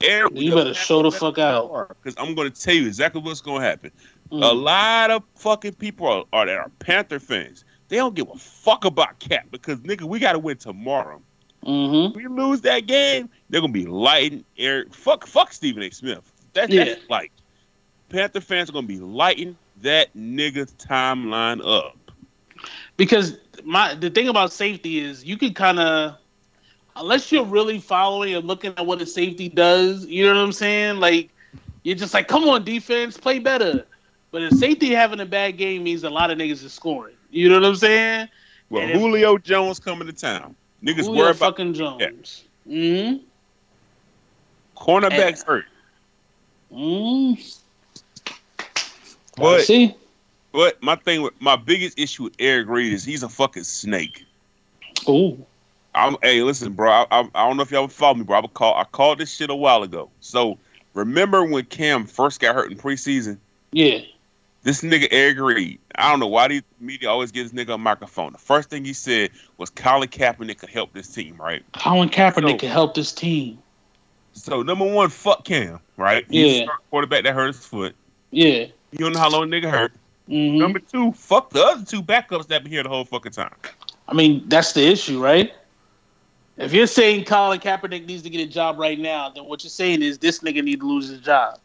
S3: Eric,
S1: You better show the fuck out.
S3: Because I'm going to tell you exactly what's going to happen. A
S1: Mm.
S3: lot of fucking people are, are that are Panther fans. They don't give a fuck about Cap because nigga, we got to win tomorrow.
S1: Mm-hmm.
S3: If we lose that game, they're gonna be lighting Eric. Fuck, fuck Stephen A. Smith. That,
S1: Yeah.
S3: That's like Panther fans are gonna be lighting that nigga's timeline up.
S1: because my the thing about safety is you can kind of unless you're really following and looking at what a safety does you know what i'm saying like you're just like come on defense play better but a safety having a bad game means a lot of niggas is scoring you know what i'm saying
S3: Well,
S1: And if-
S3: Julio Jones coming to town. Niggas
S1: Julio
S3: worry about
S1: fucking jones mm-hmm.
S3: cornerbacks hurt.
S1: Mm-hmm.
S3: But
S1: see
S3: but my thing with my biggest issue with Eric Reid is he's a fucking snake.
S1: oh
S3: I'm hey, listen, bro. I, I, I don't know if y'all follow me, bro. I call I called this shit a while ago. So remember when Cam first got hurt in preseason?
S1: yeah
S3: This nigga Eric Reid, I don't know why the media always gives this nigga a microphone. The first thing he said was Colin Kaepernick could help this team, right?
S1: colin kaepernick
S3: So-
S1: can help this team
S3: So number one, fuck Cam, right? He's
S1: Yeah.
S3: quarterback that hurt his foot.
S1: yeah
S3: You don't know how long nigga hurt.
S1: hmm
S3: Number two, fuck the other two backups that been here the whole fucking time.
S1: I mean, that's the issue, right? If you're saying Colin Kaepernick needs to get a job right now, then what you're saying is this nigga need to lose his job.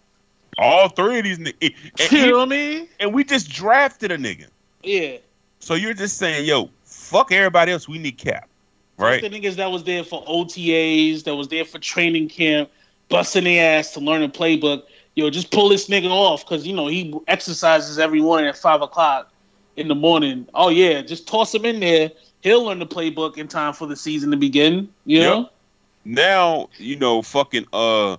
S3: All three of these niggas, and, eh, eh,
S1: you know what I mean?
S3: and we just drafted a nigga.
S1: Yeah.
S3: So you're just saying, yo, fuck everybody else. We need Cap, right?
S1: The niggas that was there for OTAs, that was there for training camp, busting their ass to learn a playbook. Yo, just pull this nigga off because you know he exercises every morning at five o'clock in the morning. Oh yeah, just toss him in there. He'll learn the playbook in time for the season to begin. You
S3: Yep.
S1: know?
S3: now you know fucking uh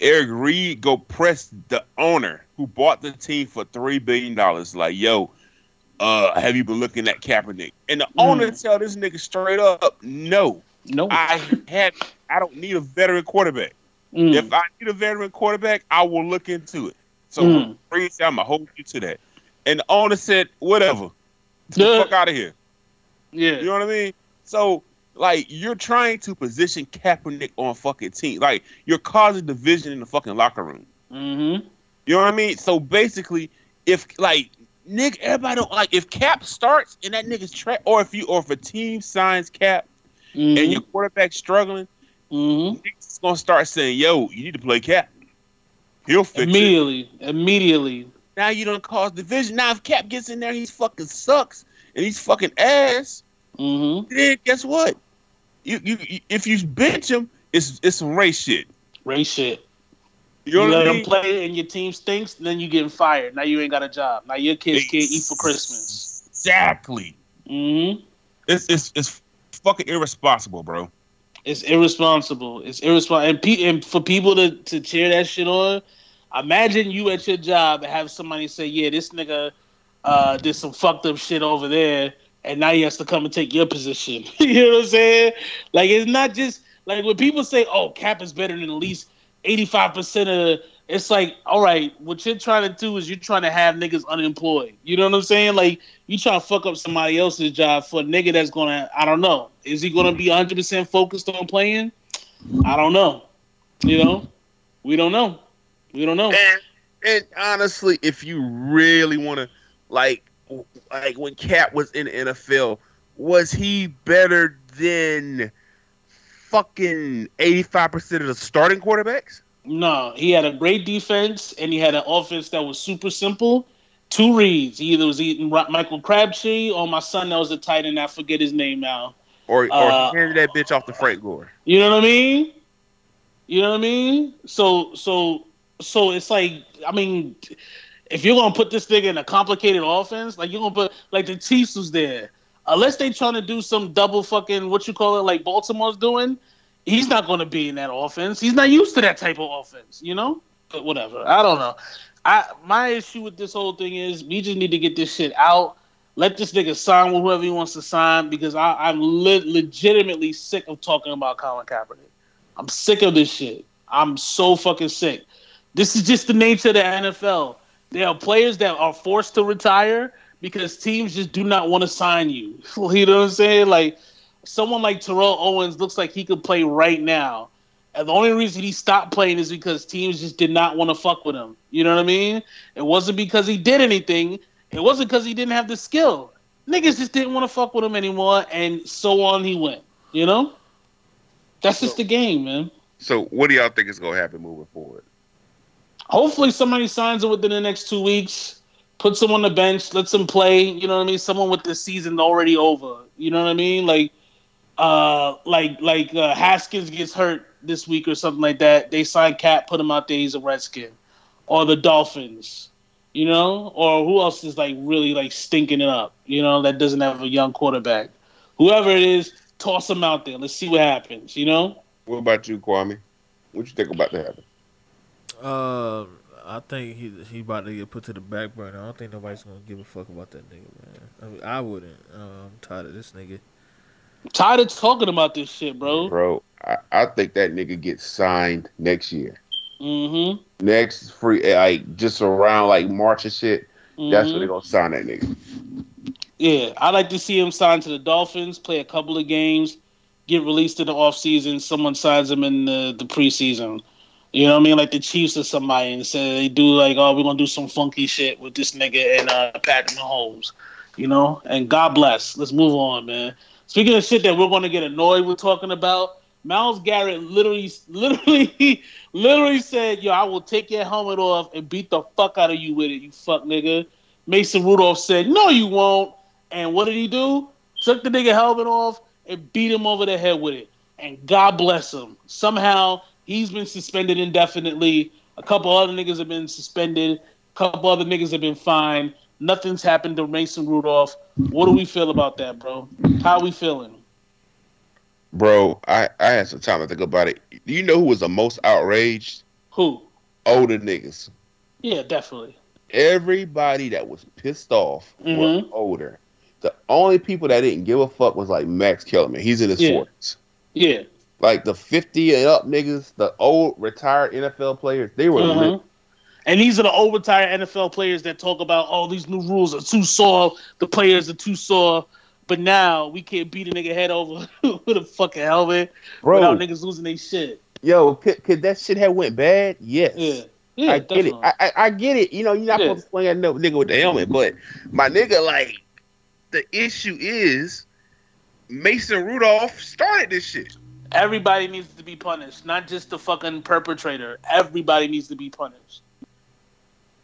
S3: Eric Reid go press the owner who bought the team for three billion dollars. Like, yo, uh, have you been looking at Kaepernick? And the owner tell this nigga straight up, no,
S1: No.
S3: I had, I don't need a veteran quarterback.
S1: Mm.
S3: If I need a veteran quarterback, I will look into it. So
S1: Mm.
S3: Reid said, I'm gonna hold you to that. And the owner said, whatever, Get the fuck out of here.
S1: Yeah.
S3: You know what I mean? So, like, you're trying to position Kaepernick on fucking team. Like, you're causing division in the fucking locker room.
S1: Mm-hmm.
S3: You know what I mean? So basically, if like Nick, everybody don't like if Cap starts and that nigga's tra- or if you or if a team signs Cap
S1: Mm-hmm.
S3: and your quarterback's struggling,
S1: mm-hmm.
S3: is gonna start saying, "Yo, you need to play Cap." He'll fix it.
S1: Immediately, immediately.
S3: Now you don't cause division. Now if Cap gets in there, he's fucking sucks and he's fucking ass.
S1: Mm-hmm.
S3: Then guess what? You, you you if you bench him, it's it's some race shit.
S1: Race shit.
S3: You
S1: You, let
S3: I
S1: them play and your team stinks, then you getting fired. Now you ain't got a job. Now your kids can't eat for Christmas.
S3: Exactly.
S1: Mm-hmm.
S3: It's it's it's fucking irresponsible, bro.
S1: It's irresponsible. It's irresponsible. And, pe- and for people to, to cheer that shit on, imagine you at your job and have somebody say, "Yeah, this nigga uh, did some fucked up shit over there," and now he has to come and take your position. (laughs) you know what I'm saying? Like it's not just Like when people say, "Oh, Cap is better than at least eighty five percent of," it's like, all right, what you're trying to do is you're trying to have niggas unemployed. You know what I'm saying? Like you trying to fuck up somebody else's job for a nigga that's gonna, I don't know, is he gonna be 100 percent focused on playing? I don't know. You know, we don't know. We don't know.
S3: And, and honestly, if you really want to, like, like when Cat was in the NFL, was he better than fucking eighty five percent of the starting quarterbacks?
S1: No, he had a great defense and he had an offense that was super simple. Two reads. He either was eating Michael Crabtree or my son that was a tight end. I forget his name now.
S3: Or or
S1: Uh,
S3: handed that bitch off to Frank Gore.
S1: You know what I mean? You know what I mean? So so so it's like I mean, if you're gonna put this nigga in a complicated offense, like you're gonna put like the Chiefs was there. Unless they trying to do some double fucking what you call it, like Baltimore's doing, he's not gonna be in that offense. He's not used to that type of offense, you know? But whatever. I don't know. I my issue with this whole thing is we just need to get this shit out. Let this nigga sign with whoever he wants to sign because I, I'm le- legitimately sick of talking about Colin Kaepernick. I'm sick of this shit. I'm so fucking sick. This is just the nature of the NFL. There are players that are forced to retire because teams just do not want to sign you. (laughs) You know what I'm saying? Like someone like Terrell Owens looks like he could play right now. And the only reason he stopped playing is because teams just did not want to fuck with him. You know what I mean? It wasn't because he did anything. It wasn't because he didn't have the skill. Niggas just didn't want to fuck with him anymore, and so on he went. You know? That's just the game, man.
S3: So what do y'all think is gonna happen moving forward?
S1: Hopefully somebody signs him within the next two weeks. Puts him on the bench, lets him play. You know what I mean? Someone with the season already over. You know what I mean? Like, uh, like like uh, Haskins gets hurt this week or something like that. They sign Cap, put him out there. He's a Redskin, or the Dolphins. You know, or who else is like really like stinking it up? You know, that doesn't have a young quarterback. Whoever it is, toss him out there. Let's see what happens. You know.
S3: What about you, Kwame? What you think about to happen?
S2: Um, I think he he about to get put to the back burner. I don't think nobody's gonna give a fuck about that nigga, man. I, mean, I wouldn't. Uh, I'm tired of this nigga.
S1: tired of talking about this shit, bro.
S3: Bro, I, I think that nigga gets signed next year.
S1: Mm-hmm.
S3: Next free like just around like March and shit. That's
S1: Mhm.
S3: when they gonna sign that nigga.
S1: Yeah, I like to see him sign to the Dolphins, play a couple of games, get released in the offseason. Someone signs him in the, the preseason. You know what I mean? Like the Chiefs or somebody, and say they do like, oh, we're gonna do some funky shit with this nigga and uh, Patrick Mahomes. You know, and God bless. Let's move on, man. Speaking of shit that we're gonna get annoyed with talking about, Myles Garrett literally, literally, (laughs) literally said, "Yo, I will take your helmet off and beat the fuck out of you with it, you fuck nigga." Mason Rudolph said, "No, you won't." And what did he do? Took the nigga helmet off and beat him over the head with it. And God bless him. Somehow he's been suspended indefinitely. A couple other niggas have been suspended. A couple other niggas have been fined. Nothing's happened to Mason Rudolph. What do we feel about that, bro? How we feeling?
S3: Bro, I, I had some time to think about it. Do you know who was the most outraged?
S1: Who?
S3: Older niggas.
S1: Yeah, definitely.
S3: Everybody that was pissed off was
S1: Mhm.
S3: older. The only people that didn't give a fuck was like Max Kellerman. He's in his
S1: Yeah.
S3: forties.
S1: Yeah.
S3: Like the fifty and up niggas, the old retired NFL players, they were
S1: Mhm.
S3: lit.
S1: And these are the old retired NFL players that talk about, oh, these new rules are too sore. The players are too sore. But now we can't beat a nigga head over (laughs) with a fucking helmet
S3: Bro,
S1: without niggas losing their shit.
S3: yo, could, could that shit have went bad? Yes.
S1: Yeah. Yeah,
S3: I get
S1: definitely.
S3: it. I, I, I get it. You know, you're not
S1: Yeah.
S3: supposed to swing at no nigga with the helmet, but my nigga, like, the issue is Mason Rudolph started this shit.
S1: Everybody needs to be punished, not just the fucking perpetrator. Everybody needs to be punished.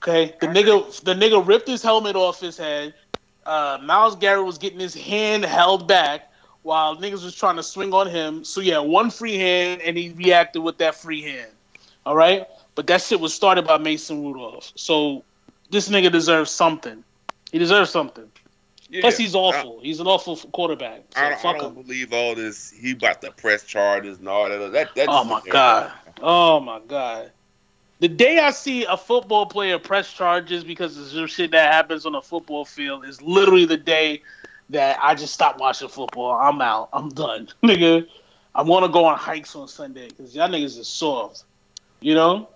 S1: Okay, the nigga, the nigga ripped his helmet off his head. Uh, Myles Garrett was getting his hand held back while niggas was trying to swing on him. So yeah, one free hand, and he reacted with that free hand. All right, but that shit was started by Mason Rudolph. So this nigga deserves something. He deserves something. Plus, he's awful. he's an awful quarterback. So
S3: I, don't, I don't
S1: him.
S3: believe all this. He about to press charges and all that. That, that
S1: Oh my god. Oh my god. The day I see a football player press charges because of some shit that happens on a football field is literally the day that I just stop watching football. I'm out. I'm done, (laughs) nigga. I want to go on hikes on Sunday because y'all niggas is soft. You know,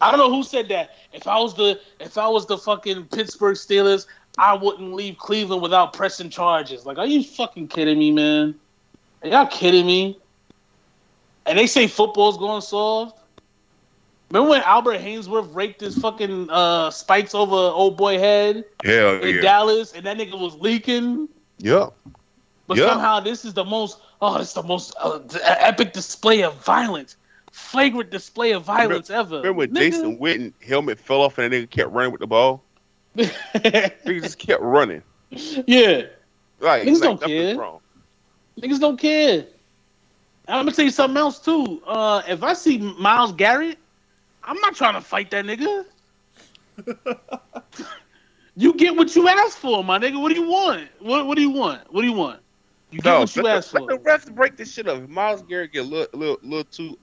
S1: I don't know who said that. If I was the if I was the fucking Pittsburgh Steelers, I wouldn't leave Cleveland without pressing charges. Like, are you fucking kidding me, man? Are y'all kidding me? And they say football's going soft. Remember when Albert Haynesworth raked his fucking uh, spikes over old boy head
S3: Hell
S1: in
S3: yeah.
S1: Dallas, and that nigga was leaking?
S3: Yep.
S1: But somehow this is the most oh, it's the most uh, d- epic display of violence, flagrant display of violence ever.
S3: Remember when
S1: Nigga.
S3: Jason Witten helmet fell off and that nigga kept running with the ball? Nigga just kept running.
S1: yeah,
S3: Like,
S1: Niggas
S3: like
S1: don't care.
S3: wrong.
S1: niggas don't care. I'm gonna tell you something else too. Uh, if I see Myles Garrett, I'm not trying to fight that nigga. (laughs) you get what you asked for, my nigga. What do you want? What What do you want? What do you want? You get
S3: No,
S1: what you
S3: let,
S1: asked
S3: the,
S1: for.
S3: let the refs break this shit up. If Myles Garrett get a little, little, little too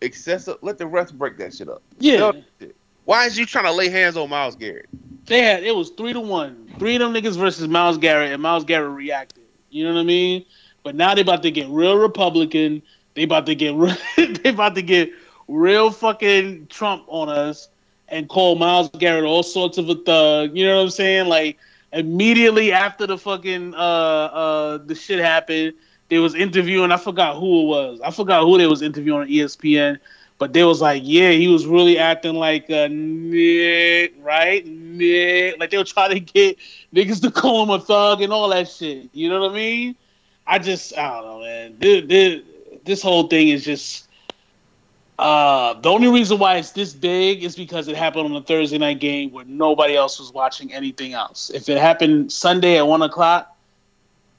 S3: excessive, let the refs break that shit up.
S1: yeah,
S3: shit. Why is you trying to lay hands on Myles Garrett?
S1: They had it was three to one. Three of them niggas versus Myles Garrett, and Myles Garrett reacted. You know what I mean? But now they about to get real Republican. They about to get (laughs) real, they about to get real fucking Trump on us and call Myles Garrett all sorts of a thug. You know what I'm saying? Like immediately after the fucking uh uh the shit happened, they was interviewing. I forgot who it was. I forgot who they was interviewing on ESPN. But they was like, yeah, he was really acting like a Nick, right? Nick. Like they were trying to get niggas to call him a thug and all that shit. You know what I mean? I just, I don't know, man. This, this, this whole thing is just. Uh, the only reason why it's this big is because it happened on a Thursday night game where nobody else was watching anything else. If it happened Sunday at one o'clock,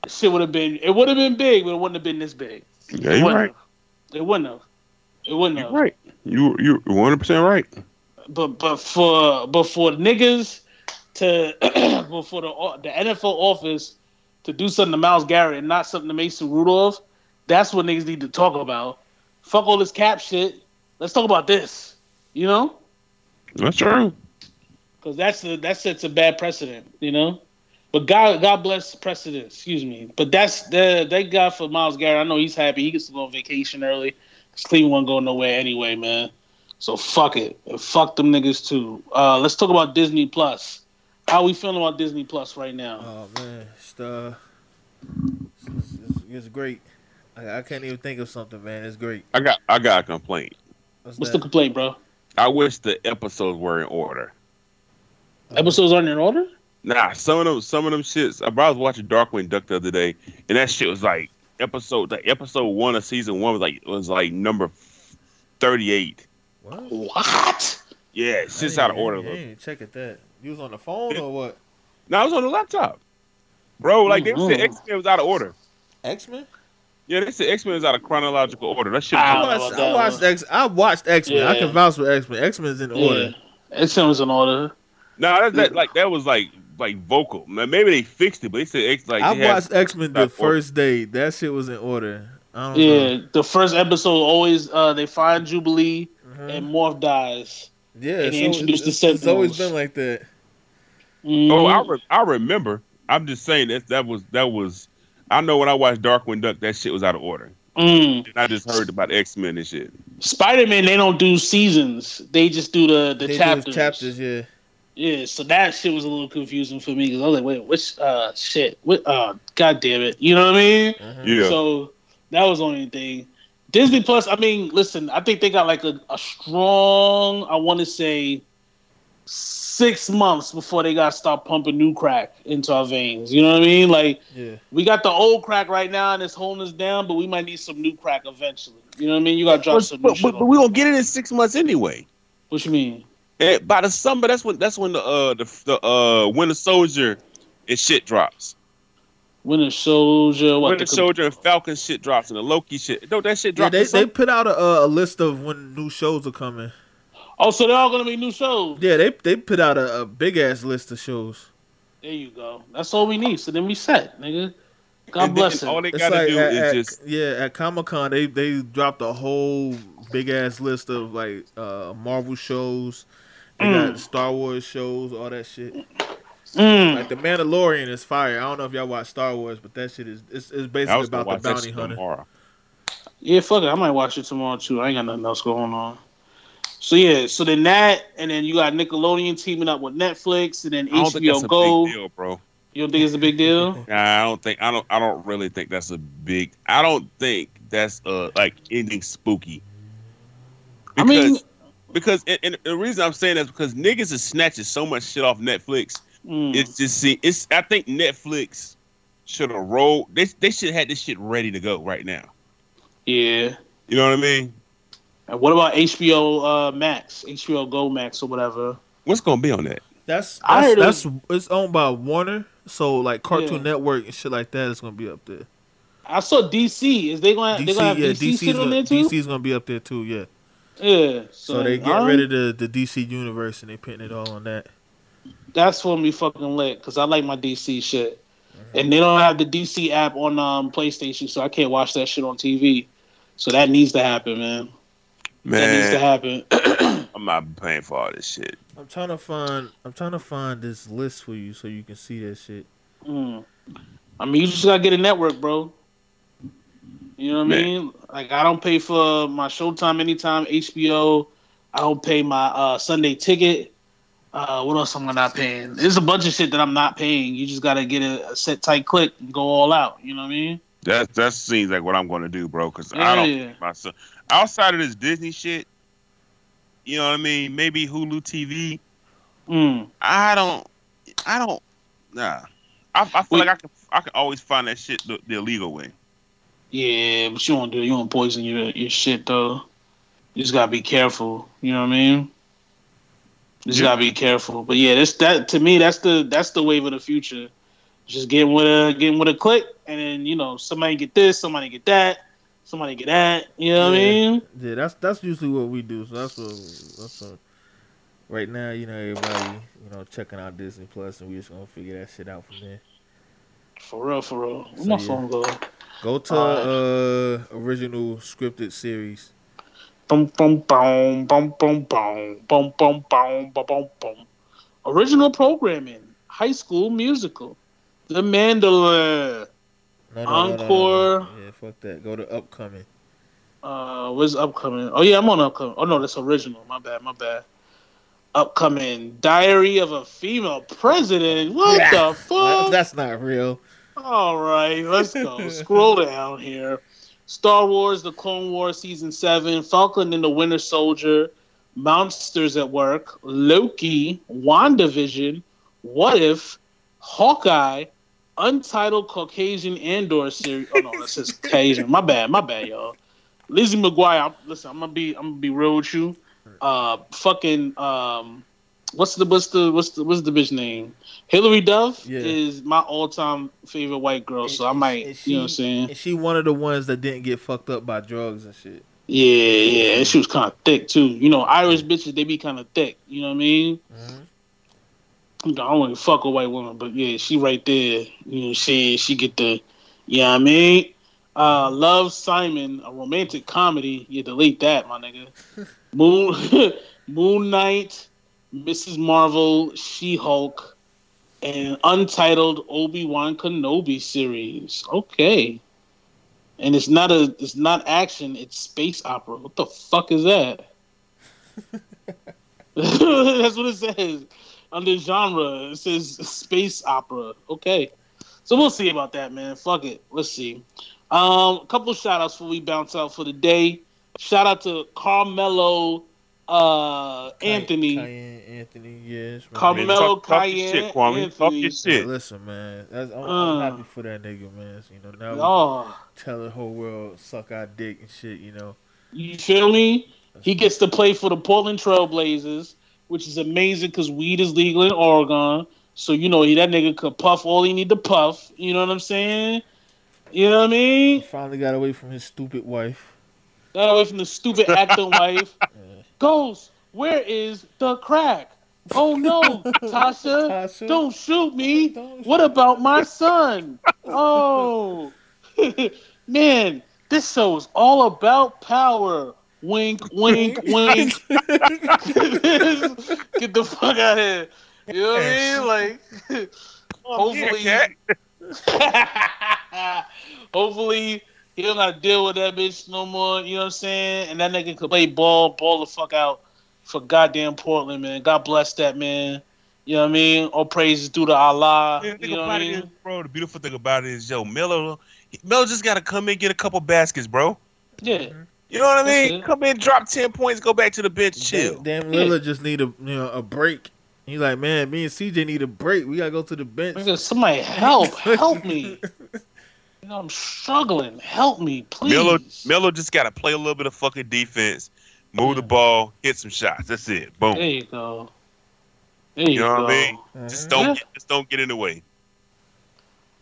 S1: shit would have been. It would have been big, but it wouldn't have been this big.
S3: Yeah, you're
S1: wouldn't
S3: right.
S1: have. It wouldn't have. It wouldn't have.
S3: Right. You you 100 percent right.
S1: but but for but for niggas to (clears throat) but for the the NFL office to do something to Myles Garrett and not something to Mason Rudolph, that's what niggas need to talk about. Fuck all this cap shit. Let's talk about this. You know,
S3: That's true.
S1: because that's the that sets a bad precedent. You know. But God, God bless precedent. Excuse me. But that's the thank God for Myles Garrett. I know he's happy. He gets to go on vacation early. 'Cause Cleveland won't go nowhere anyway, man. So fuck it. And fuck them niggas too. Uh, let's talk about Disney Plus. How we feeling about Disney Plus right now?
S2: Oh man, it's, uh, it's, it's, it's great. I, I can't even think of something, man. It's great.
S3: I got I got a complaint.
S2: What's,
S1: What's the complaint, bro?
S3: I wish the episodes were in order.
S1: Episodes aren't in order.
S3: Nah, some of them some of them shits. I was watching Darkwing Duck the other day, and that shit was like episode like episode one of season one was like was like number thirty eight.
S2: What?
S1: What?
S3: Yeah, it's
S2: I
S3: just out of order.
S2: I
S3: Look.
S2: didn't even check at that. You was on the phone or what?
S3: No, I was on the laptop, bro. Like they
S1: Mhm.
S3: said, X Men was out of order.
S2: X Men.
S3: Yeah, they said X Men is out of chronological order. That shit.
S1: I
S2: I watched. I watched. X. I watched X Men. I can vouch for X Men. X Men is in order.
S1: Yeah, it sounds in order.
S3: No, that, that like that was like like vocal. Maybe they fixed it, but they said X like
S2: I
S3: they
S2: watched X Men the
S3: order.
S2: first day. That shit was in order. I don't
S1: Yeah,
S2: know.
S1: the first episode always uh they find Jubilee
S2: Mhm.
S1: and Morph dies.
S2: Yeah,
S1: and they
S2: so
S1: introduced
S2: it's,
S1: the
S2: it's always been like that.
S3: Oh, I, re- I remember. I'm just saying that that was that was. I know when I watched Darkwing Duck, that shit was out of order.
S1: Mm.
S3: And I just heard about X Men and shit.
S1: Spider Man, they don't do seasons. They just do the the
S2: They do
S1: chapters.
S2: chapters, yeah.
S1: Yeah, so that shit was a little confusing for me because I was like, wait, which uh shit? What? Uh, God damn it! You know what I mean?
S2: Mhm.
S3: Yeah.
S1: So that was the only thing. Disney Plus. I mean, listen, I think they got like a, a strong. I want to say six months before they got to start pumping new crack into our veins. You know what I mean? Like
S2: Yeah.
S1: we got the old crack right now and it's holding us down, but we might need some new crack eventually. You know what I mean? You got to drop
S3: But,
S1: some new
S3: but,
S1: shit.
S3: but, but
S1: on.
S3: we gonna get it in six months anyway.
S1: What you mean?
S3: And by the summer, that's when that's when the uh the the uh Winter Soldier and shit drops.
S1: Winter Soldier. What?
S3: Winter
S1: the-
S3: Soldier and Falcon shit drops and the Loki shit. Don't that shit
S2: Yeah, they, they put out a, a list of when new shows are coming.
S1: Oh, so they're all gonna be new shows.
S2: Yeah, they they put out a, a big ass list of shows.
S1: There you go. That's all we need. So then we set, nigga. God
S3: And then
S1: bless
S3: All they gotta
S2: like
S3: do
S2: at,
S3: is
S2: at-
S3: just
S2: yeah at Comic Con they they dropped a whole big ass list of like uh Marvel shows. They
S1: Mm.
S2: got Star Wars shows, all that shit.
S1: Mm.
S2: Like the Mandalorian is fire. I don't know if y'all watch Star Wars, but that shit is it's, it's basically about the bounty hunter.
S3: tomorrow.
S1: Yeah, fuck it. I might watch it tomorrow too. I ain't got nothing else going on. So yeah, so then that, and then you got Nickelodeon teaming up with Netflix, and then
S3: I don't think that's
S1: HBO
S3: a
S1: Go.
S3: big deal, bro.
S1: You don't think it's a big deal? (laughs)
S3: Nah, I don't think I don't I don't really think that's a big. I don't think that's uh like anything spooky.
S1: I mean,
S3: because and, and the reason I'm saying that is because niggas is snatching so much shit off Netflix.
S1: mm,
S3: It's just see, it's I think Netflix should have rolled. They they should have had this shit ready to go right now.
S1: yeah.
S3: You know what I mean?
S1: And what about HBO uh, Max, HBO Go Max, or whatever?
S3: What's gonna be on that?
S2: That's
S1: I
S2: that's,
S1: heard it
S2: that's it's owned by Warner, so like Cartoon
S1: Yeah.
S2: Network and shit like that is gonna be up there.
S1: I saw DC. Is they going? to they
S2: DC,
S1: gonna have
S2: yeah,
S1: DC,
S2: DC's
S1: shit on
S2: gonna,
S1: there too?
S2: DC's gonna be up there too. Yeah.
S1: Yeah.
S2: So,
S1: So,
S2: they get
S1: alright.
S2: rid of the, the DC universe and they putting it all on that.
S1: That's gonna fucking lit because I like my DC shit,
S2: Mm-hmm.
S1: and they don't have the DC app on um, PlayStation, so I can't watch that shit on TV. So that needs to happen, man. Man, That needs to happen. (clears throat)
S3: I'm not paying for all this shit.
S2: I'm trying to find I'm trying to find this list for you so you can see that shit.
S1: Mm. I mean, you just gotta get a network, bro. You know what I mean? Like, I don't pay for my Showtime anytime, HBO. I don't pay my uh, Sunday ticket. Uh, what else am I not paying? There's a bunch of shit that I'm not paying. You just gotta get a, a set tight click and go all out. You know what I mean?
S3: That that seems like what I'm gonna do, bro. Because
S1: Yeah,
S3: I don't
S1: yeah.
S3: think myself outside of this Disney shit. You know what I mean? Maybe Hulu TV.
S1: Mm.
S3: I don't. I don't. Nah. I, I feel
S1: Wait.
S3: like I can. I can always find that shit the, the illegal way.
S1: Yeah, but you won't do it. You won't poison your your shit though. You just gotta be careful. You know what I mean? You just
S3: Yeah.
S1: gotta be careful. But yeah, that's that to me. That's the that's the wave of the future. Just getting with a getting with a click, and then you know somebody get this, somebody get that, somebody get that. You know what I mean?
S2: Yeah, that's that's usually what we do. So that's what that's what. Right now, you know, everybody, you know, checking out Disney Plus, and we just gonna figure that shit out from there.
S1: For real, for real. Where
S2: So,
S1: my
S2: yeah.
S1: phone go?
S2: Go to uh original scripted series.
S1: Boom, boom, boom, boom, boom, boom, boom, boom, boom, boom, boom. Original programming, High School Musical, The Mandalorian.
S2: No,
S1: Encore.
S2: Yeah, fuck that. Go to upcoming.
S1: Uh, what's upcoming? Oh yeah, I'm on upcoming. Oh no, that's original. My bad, my bad. Upcoming Diary of a Female President. What the fuck?
S2: that's not real.
S1: All right, let's go. Scroll (laughs) down here. Star Wars: The Clone Wars Season Seven, Falcon and the Winter Soldier, Monsters at Work, Loki, WandaVision, What If, Hawkeye, Untitled Caucasian Andor series. Oh no, that says Caucasian. My bad, my bad, y'all. Lizzie McGuire. Listen, I'm gonna be, I'm gonna be real with you. Uh, fucking, um, what's the, what's the, what's the, what's the bitch name? Hilary Duff
S2: Yeah.
S1: is my all-time favorite white girl. So I might,
S2: and
S1: you know what I'm saying?
S2: And she one of the ones that didn't get fucked up by drugs and shit.
S1: Yeah, yeah, and she was kind of thick too. You know, Irish bitches they be kind of thick. You know what I mean? I don't want to fuck a white woman, but yeah, she right there. You know, she she get the, yeah, know what I mean, uh, Love Simon, a romantic comedy. You delete that, my nigga. Moon (laughs) Moon Knight, Mrs. Marvel, She Hulk, and Untitled Obi Wan Kenobi series. Okay. And it's not a it's not action, it's space opera. What the fuck is that? (laughs) (laughs) That's what it says. Under genre, it says space opera. Okay. So we'll see about that, man. Fuck it. Let's see. Um, a couple shout outs before we bounce out for the day. Shout out to Carmelo uh Anthony.
S2: Cayenne Anthony, yes. man.
S1: Carmelo
S3: Man, talk- talk your
S1: Cayenne
S3: shit, Kwame. Talk your shit.
S2: Listen, man, that's, I'm,
S1: Uh.
S2: I'm happy for that nigga, man. So, you know, now we
S1: Oh,
S2: tell the whole world suck our dick and shit. You know,
S1: you feel me? He gets to play for the Portland Trailblazers, which is amazing because weed is legal in Oregon. So you know that nigga could puff all he need to puff. You know what I'm saying? You know what I mean?
S2: he
S1: mean?
S2: finally got away from his stupid wife.
S1: Got away from the stupid acting (laughs) wife. Ghost, where is the crack? Oh no, (laughs) Tasha,
S2: Tasha.
S1: don't shoot me.
S2: Don't
S1: What about my son? Oh, (laughs) man, this show is all about power. Wink, wink, (laughs) wink. Get the fuck out of here. You know what I mean? Like,
S3: oh, hopefully,
S1: hopefully He don't gotta deal with that bitch no more. You know what I'm saying? And that nigga could play ball, ball the fuck out for goddamn Portland, man. God bless that man. You know what I mean? All praises due to Allah.
S3: Yeah, the thing
S1: You know what I
S3: it is,
S1: mean?
S3: bro, the beautiful thing about it is, yo, Miller, Miller just got to come in get a couple baskets, bro.
S1: Yeah.
S3: You know what I
S1: That's
S3: mean?
S1: it.
S3: Come in, drop 10 points, go back to the bench, chill.
S2: Damn,
S1: Yeah.
S2: Lillard just need a you know a break. He's like, man, me and CJ need a break. We gotta go to the bench.
S1: Somebody help, help me. (laughs) You know, I'm struggling. Help me, please.
S3: Melo, Melo just got to play a little bit of fucking defense, move the ball, hit some shots. That's it. Boom.
S1: There you go. There you, go.
S3: You know
S1: go.
S3: what I mean? Just don't get, just don't get in the way.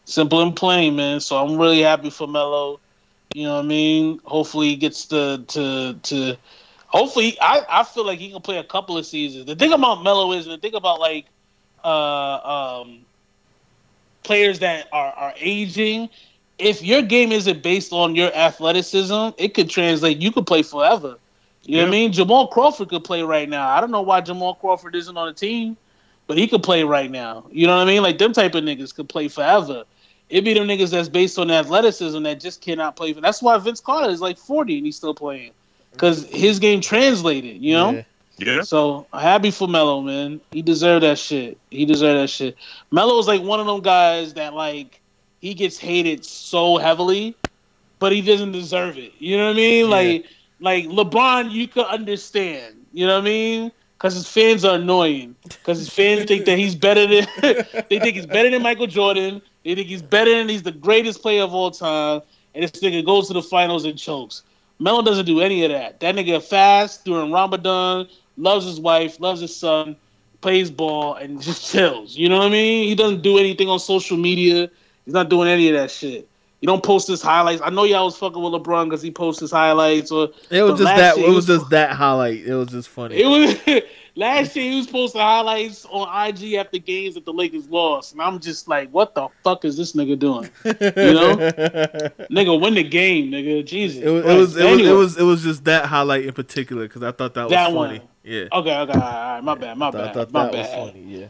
S1: Simple and plain, man. So I'm really happy for Melo. You know what I mean? Hopefully he gets to to to. Hopefully, I, I feel like he can play a couple of seasons. The thing about Melo is, and the thing about like uh, um, players that are, are aging, if your game isn't based on your athleticism, it could translate. You could play forever. You know what I mean? Jamal Crawford could play right now. I don't know why Jamal Crawford isn't on the team, but he could play right now. You know what I mean? Like them type of niggas could play forever. It'd be them niggas that's based on athleticism that just cannot play. That's why Vince Carter is like forty and he's still playing because his game translated. You know.
S2: Yeah.
S3: Yeah.
S1: So happy for Melo, man. He deserved that shit. He deserved that shit. Melo is like one of them guys that like he gets hated so heavily, but he doesn't deserve it. You know what I mean?
S2: Yeah.
S1: Like like LeBron, you could understand. You know what I mean? Because his fans are annoying. Because his fans think that he's better than (laughs) they think he's better than Michael Jordan. They think he's better than he's the greatest player of all time. And this nigga goes to the finals and chokes. Melo doesn't do any of that. That nigga fast during Ramadan, loves his wife, loves his son, plays ball, and (laughs) just chills. You know what I mean? He doesn't do anything on social media. He's not doing any of that shit. You don't post his highlights. I know y'all was fucking with LeBron because he posts his highlights or
S2: It was just that.
S1: year
S2: It was just that highlight. It was just funny.
S1: it was (laughs) last year he was posting highlights on IG after games that the Lakers lost, and I'm just like, what the fuck is this nigga doing? You know? (laughs) nigga, win the game, nigga. Jesus.
S2: It was, it was, it was,
S1: Anyway.
S2: it was, it was just that highlight in particular because I thought that was funny.
S1: one.
S2: Yeah,
S1: Okay, okay, all right, my bad, my
S2: I thought, I
S1: bad,
S2: thought
S1: my
S2: that
S1: bad.
S2: was funny. Yeah,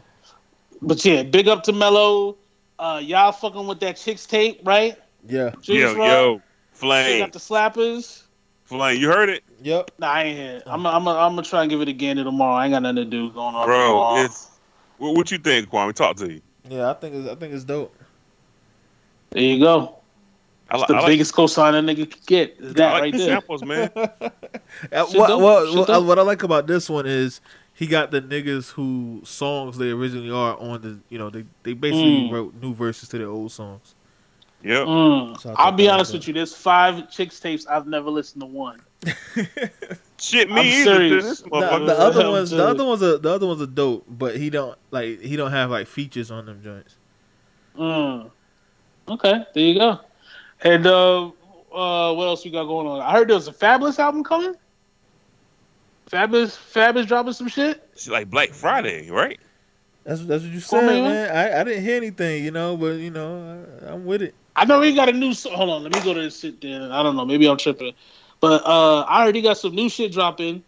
S1: But yeah, big up to Melo. Uh, y'all fucking with that chicks tape, right?
S2: yeah,
S1: Julius
S3: Yo,
S1: Rod?
S3: yo,
S1: Flame.
S3: Flame,
S1: got the slappers.
S3: Flame, you heard it,
S2: yep.
S1: Nah, I ain't here. I'm I'm I'm gonna try and give it again tomorrow. I ain't got nothing to do going on.
S3: bro.
S1: tomorrow.
S3: It's what, what you think, Kwame? Talk to you.
S2: Yeah, I think it's, I think it's dope.
S1: there you go.
S3: I, li-
S1: It's the
S3: I like,
S1: biggest cosign a nigga could get. Is
S3: I
S1: that
S3: like
S1: right
S3: the
S1: there?
S3: samples, man.
S2: What, what, what, what I like about this one is he got the niggas who songs they originally are on the you know they they basically
S1: Mm.
S2: wrote new verses to their old songs.
S3: Yep.
S1: Mm.
S2: So I
S1: I'll be honest
S2: dope.
S1: with you. There's five chicks tapes I've never listened to one. (laughs)
S3: Shit, me
S1: I'm
S3: either.
S1: serious.
S3: This
S2: The, the other ones, the other ones are the other ones are dope, but he don't like he don't have like features on them joints.
S1: Mm. Okay, there you go. And uh, uh, what else we got going on? I heard there was a Fabolous album coming. Fabolous, Fabolous dropping some shit.
S3: It's like Black Friday, right?
S2: That's that's what you
S1: Cool,
S2: said,
S1: man.
S2: man. I, I didn't hear anything, you know, but you know I, I'm with it.
S1: I know he got a new. So- Hold on, let me go to this shit. Then I don't know. Maybe I'm tripping, but uh, I already got some new shit dropping.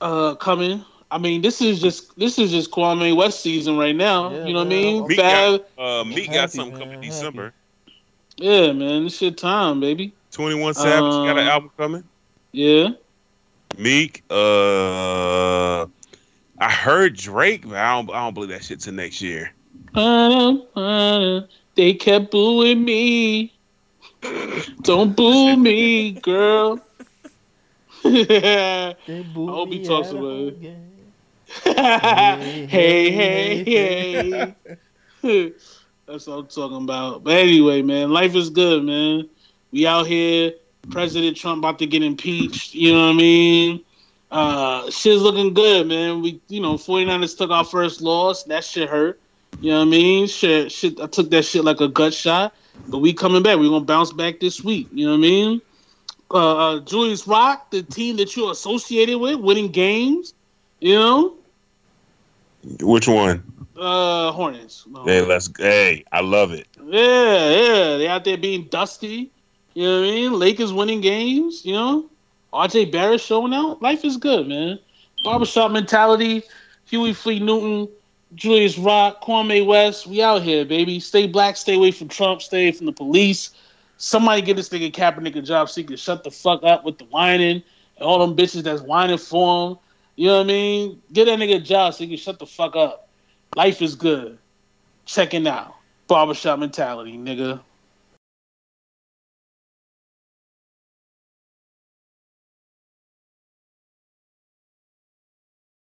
S1: Uh, coming. I mean, this is just this is just Kwame West season right now.
S2: Yeah,
S1: you know what I mean?
S3: Meek
S1: Fab.
S3: got, uh, Meek got
S2: Happy,
S3: something
S2: man.
S3: coming
S2: Happy.
S3: December.
S1: Yeah, man, this shit time, baby.
S3: Twenty One Savage got an
S1: Um,
S3: album coming.
S1: Yeah.
S3: Meek, uh, I heard Drake, but I don't, I don't believe that shit till next year. (laughs)
S1: They kept booing me. Don't boo (laughs) me, girl. hey, (laughs) hope he talks about it. hey, hey, hey. That's what I'm talking about. But anyway, man, life is good, man. We out here. President Trump about to get impeached. You know what I mean? Uh, shit's looking good, man. We, you know, 49ers took our first loss. That shit hurt. You know what I mean? Shit, shit. I took that shit like a gut shot. But we coming back. We gonna bounce back this week. You know what I mean? Uh, uh, Julius Roc, the team that you're associated with, winning games. You know,
S3: Which one?
S1: uh, Hornets. No.
S3: Hey, let's. Hey, I love it.
S1: Yeah, yeah. They out there being dusty. You know what I mean? Lakers winning games, you know? RJ Barrett showing out. Life is good, man. Barbershop mentality, Huey Fleet Newton, Julius Roc, Kwame West. We out here, baby. Stay black, stay away from Trump, stay from the police. Somebody get this nigga Kaepernick a job so he can shut the fuck up with the whining and all them bitches that's whining for him. You know what I mean? Get that nigga a job so he can shut the fuck up. Life is good. Checking out. Barbershop mentality, nigga.